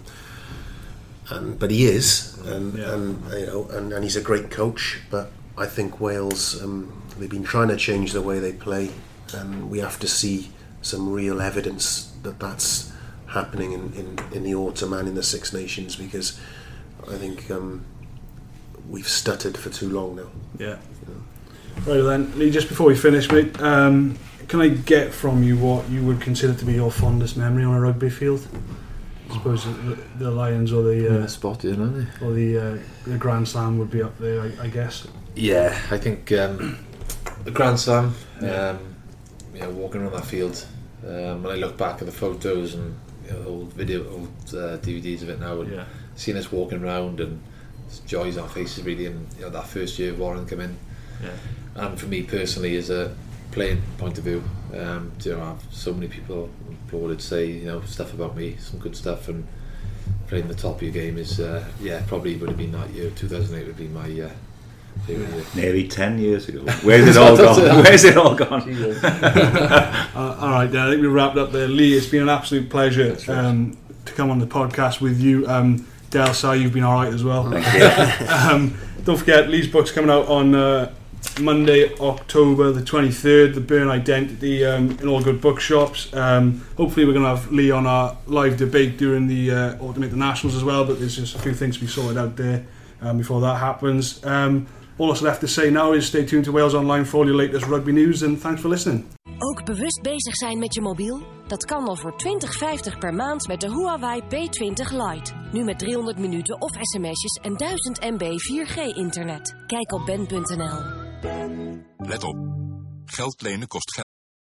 [SPEAKER 5] and, but he is, and,
[SPEAKER 2] Yeah.
[SPEAKER 5] and you know, and, and he's a great coach. But I think Wales, um, they've been trying to change the way they play, and we have to see some real evidence that that's happening in, in, in the autumn and in the Six Nations because I think um, we've stuttered for too long now.
[SPEAKER 2] Yeah. Right then, Lee, just before we finish, mate, um, can I get from you what you would consider to be your fondest memory on a rugby field? I suppose the, the Lions or the
[SPEAKER 3] a spot, you know.
[SPEAKER 2] uh, or the uh, the Grand Slam would be up there, I, I guess.
[SPEAKER 3] Yeah, I think um, the Grand Slam,
[SPEAKER 2] Yeah.
[SPEAKER 3] um, you know, walking around that field. Um, when I look back at the photos and you know, old video, old uh, DVDs of it now, and
[SPEAKER 2] Yeah.
[SPEAKER 3] seeing us walking around and joys on our faces really, and you know that first year of Warren come in,
[SPEAKER 2] Yeah.
[SPEAKER 3] And for me personally, as a playing point of view, um, you know, I have so many people applauded say you know stuff about me, some good stuff, and playing the top of your game is uh, yeah probably would have been that year. 2008 would be my uh, favourite year.
[SPEAKER 4] Nearly 10 years ago. Where's it all gone? Where's it all gone?
[SPEAKER 2] Uh, all right, then, I think we wrapped up there. Lee, it's been an absolute pleasure
[SPEAKER 3] That's right.
[SPEAKER 2] um, to come on the podcast with you. Um, Del Sai, you've been all right as well. Um, don't forget, Lee's book's coming out on uh, Monday, October the 23rd, The Byrne Identity, um, in all good bookshops. Um, hopefully, we're going to have Lee on our live debate during the uh, Autumn Internationals as well, but there's just a few things to be sorted out there um, before that happens. Um, all that's left to say now is stay tuned to Wales Online for all your latest rugby news, and thanks for listening.
[SPEAKER 6] Ook bewust bezig zijn met je mobiel? Dat kan al voor 20,50 per maand met de Huawei P20 Lite. Nu met 300 minuten of sms'jes en 1000 MB 4G internet. Kijk op ben.nl.
[SPEAKER 7] Let op. Geld lenen kost geld.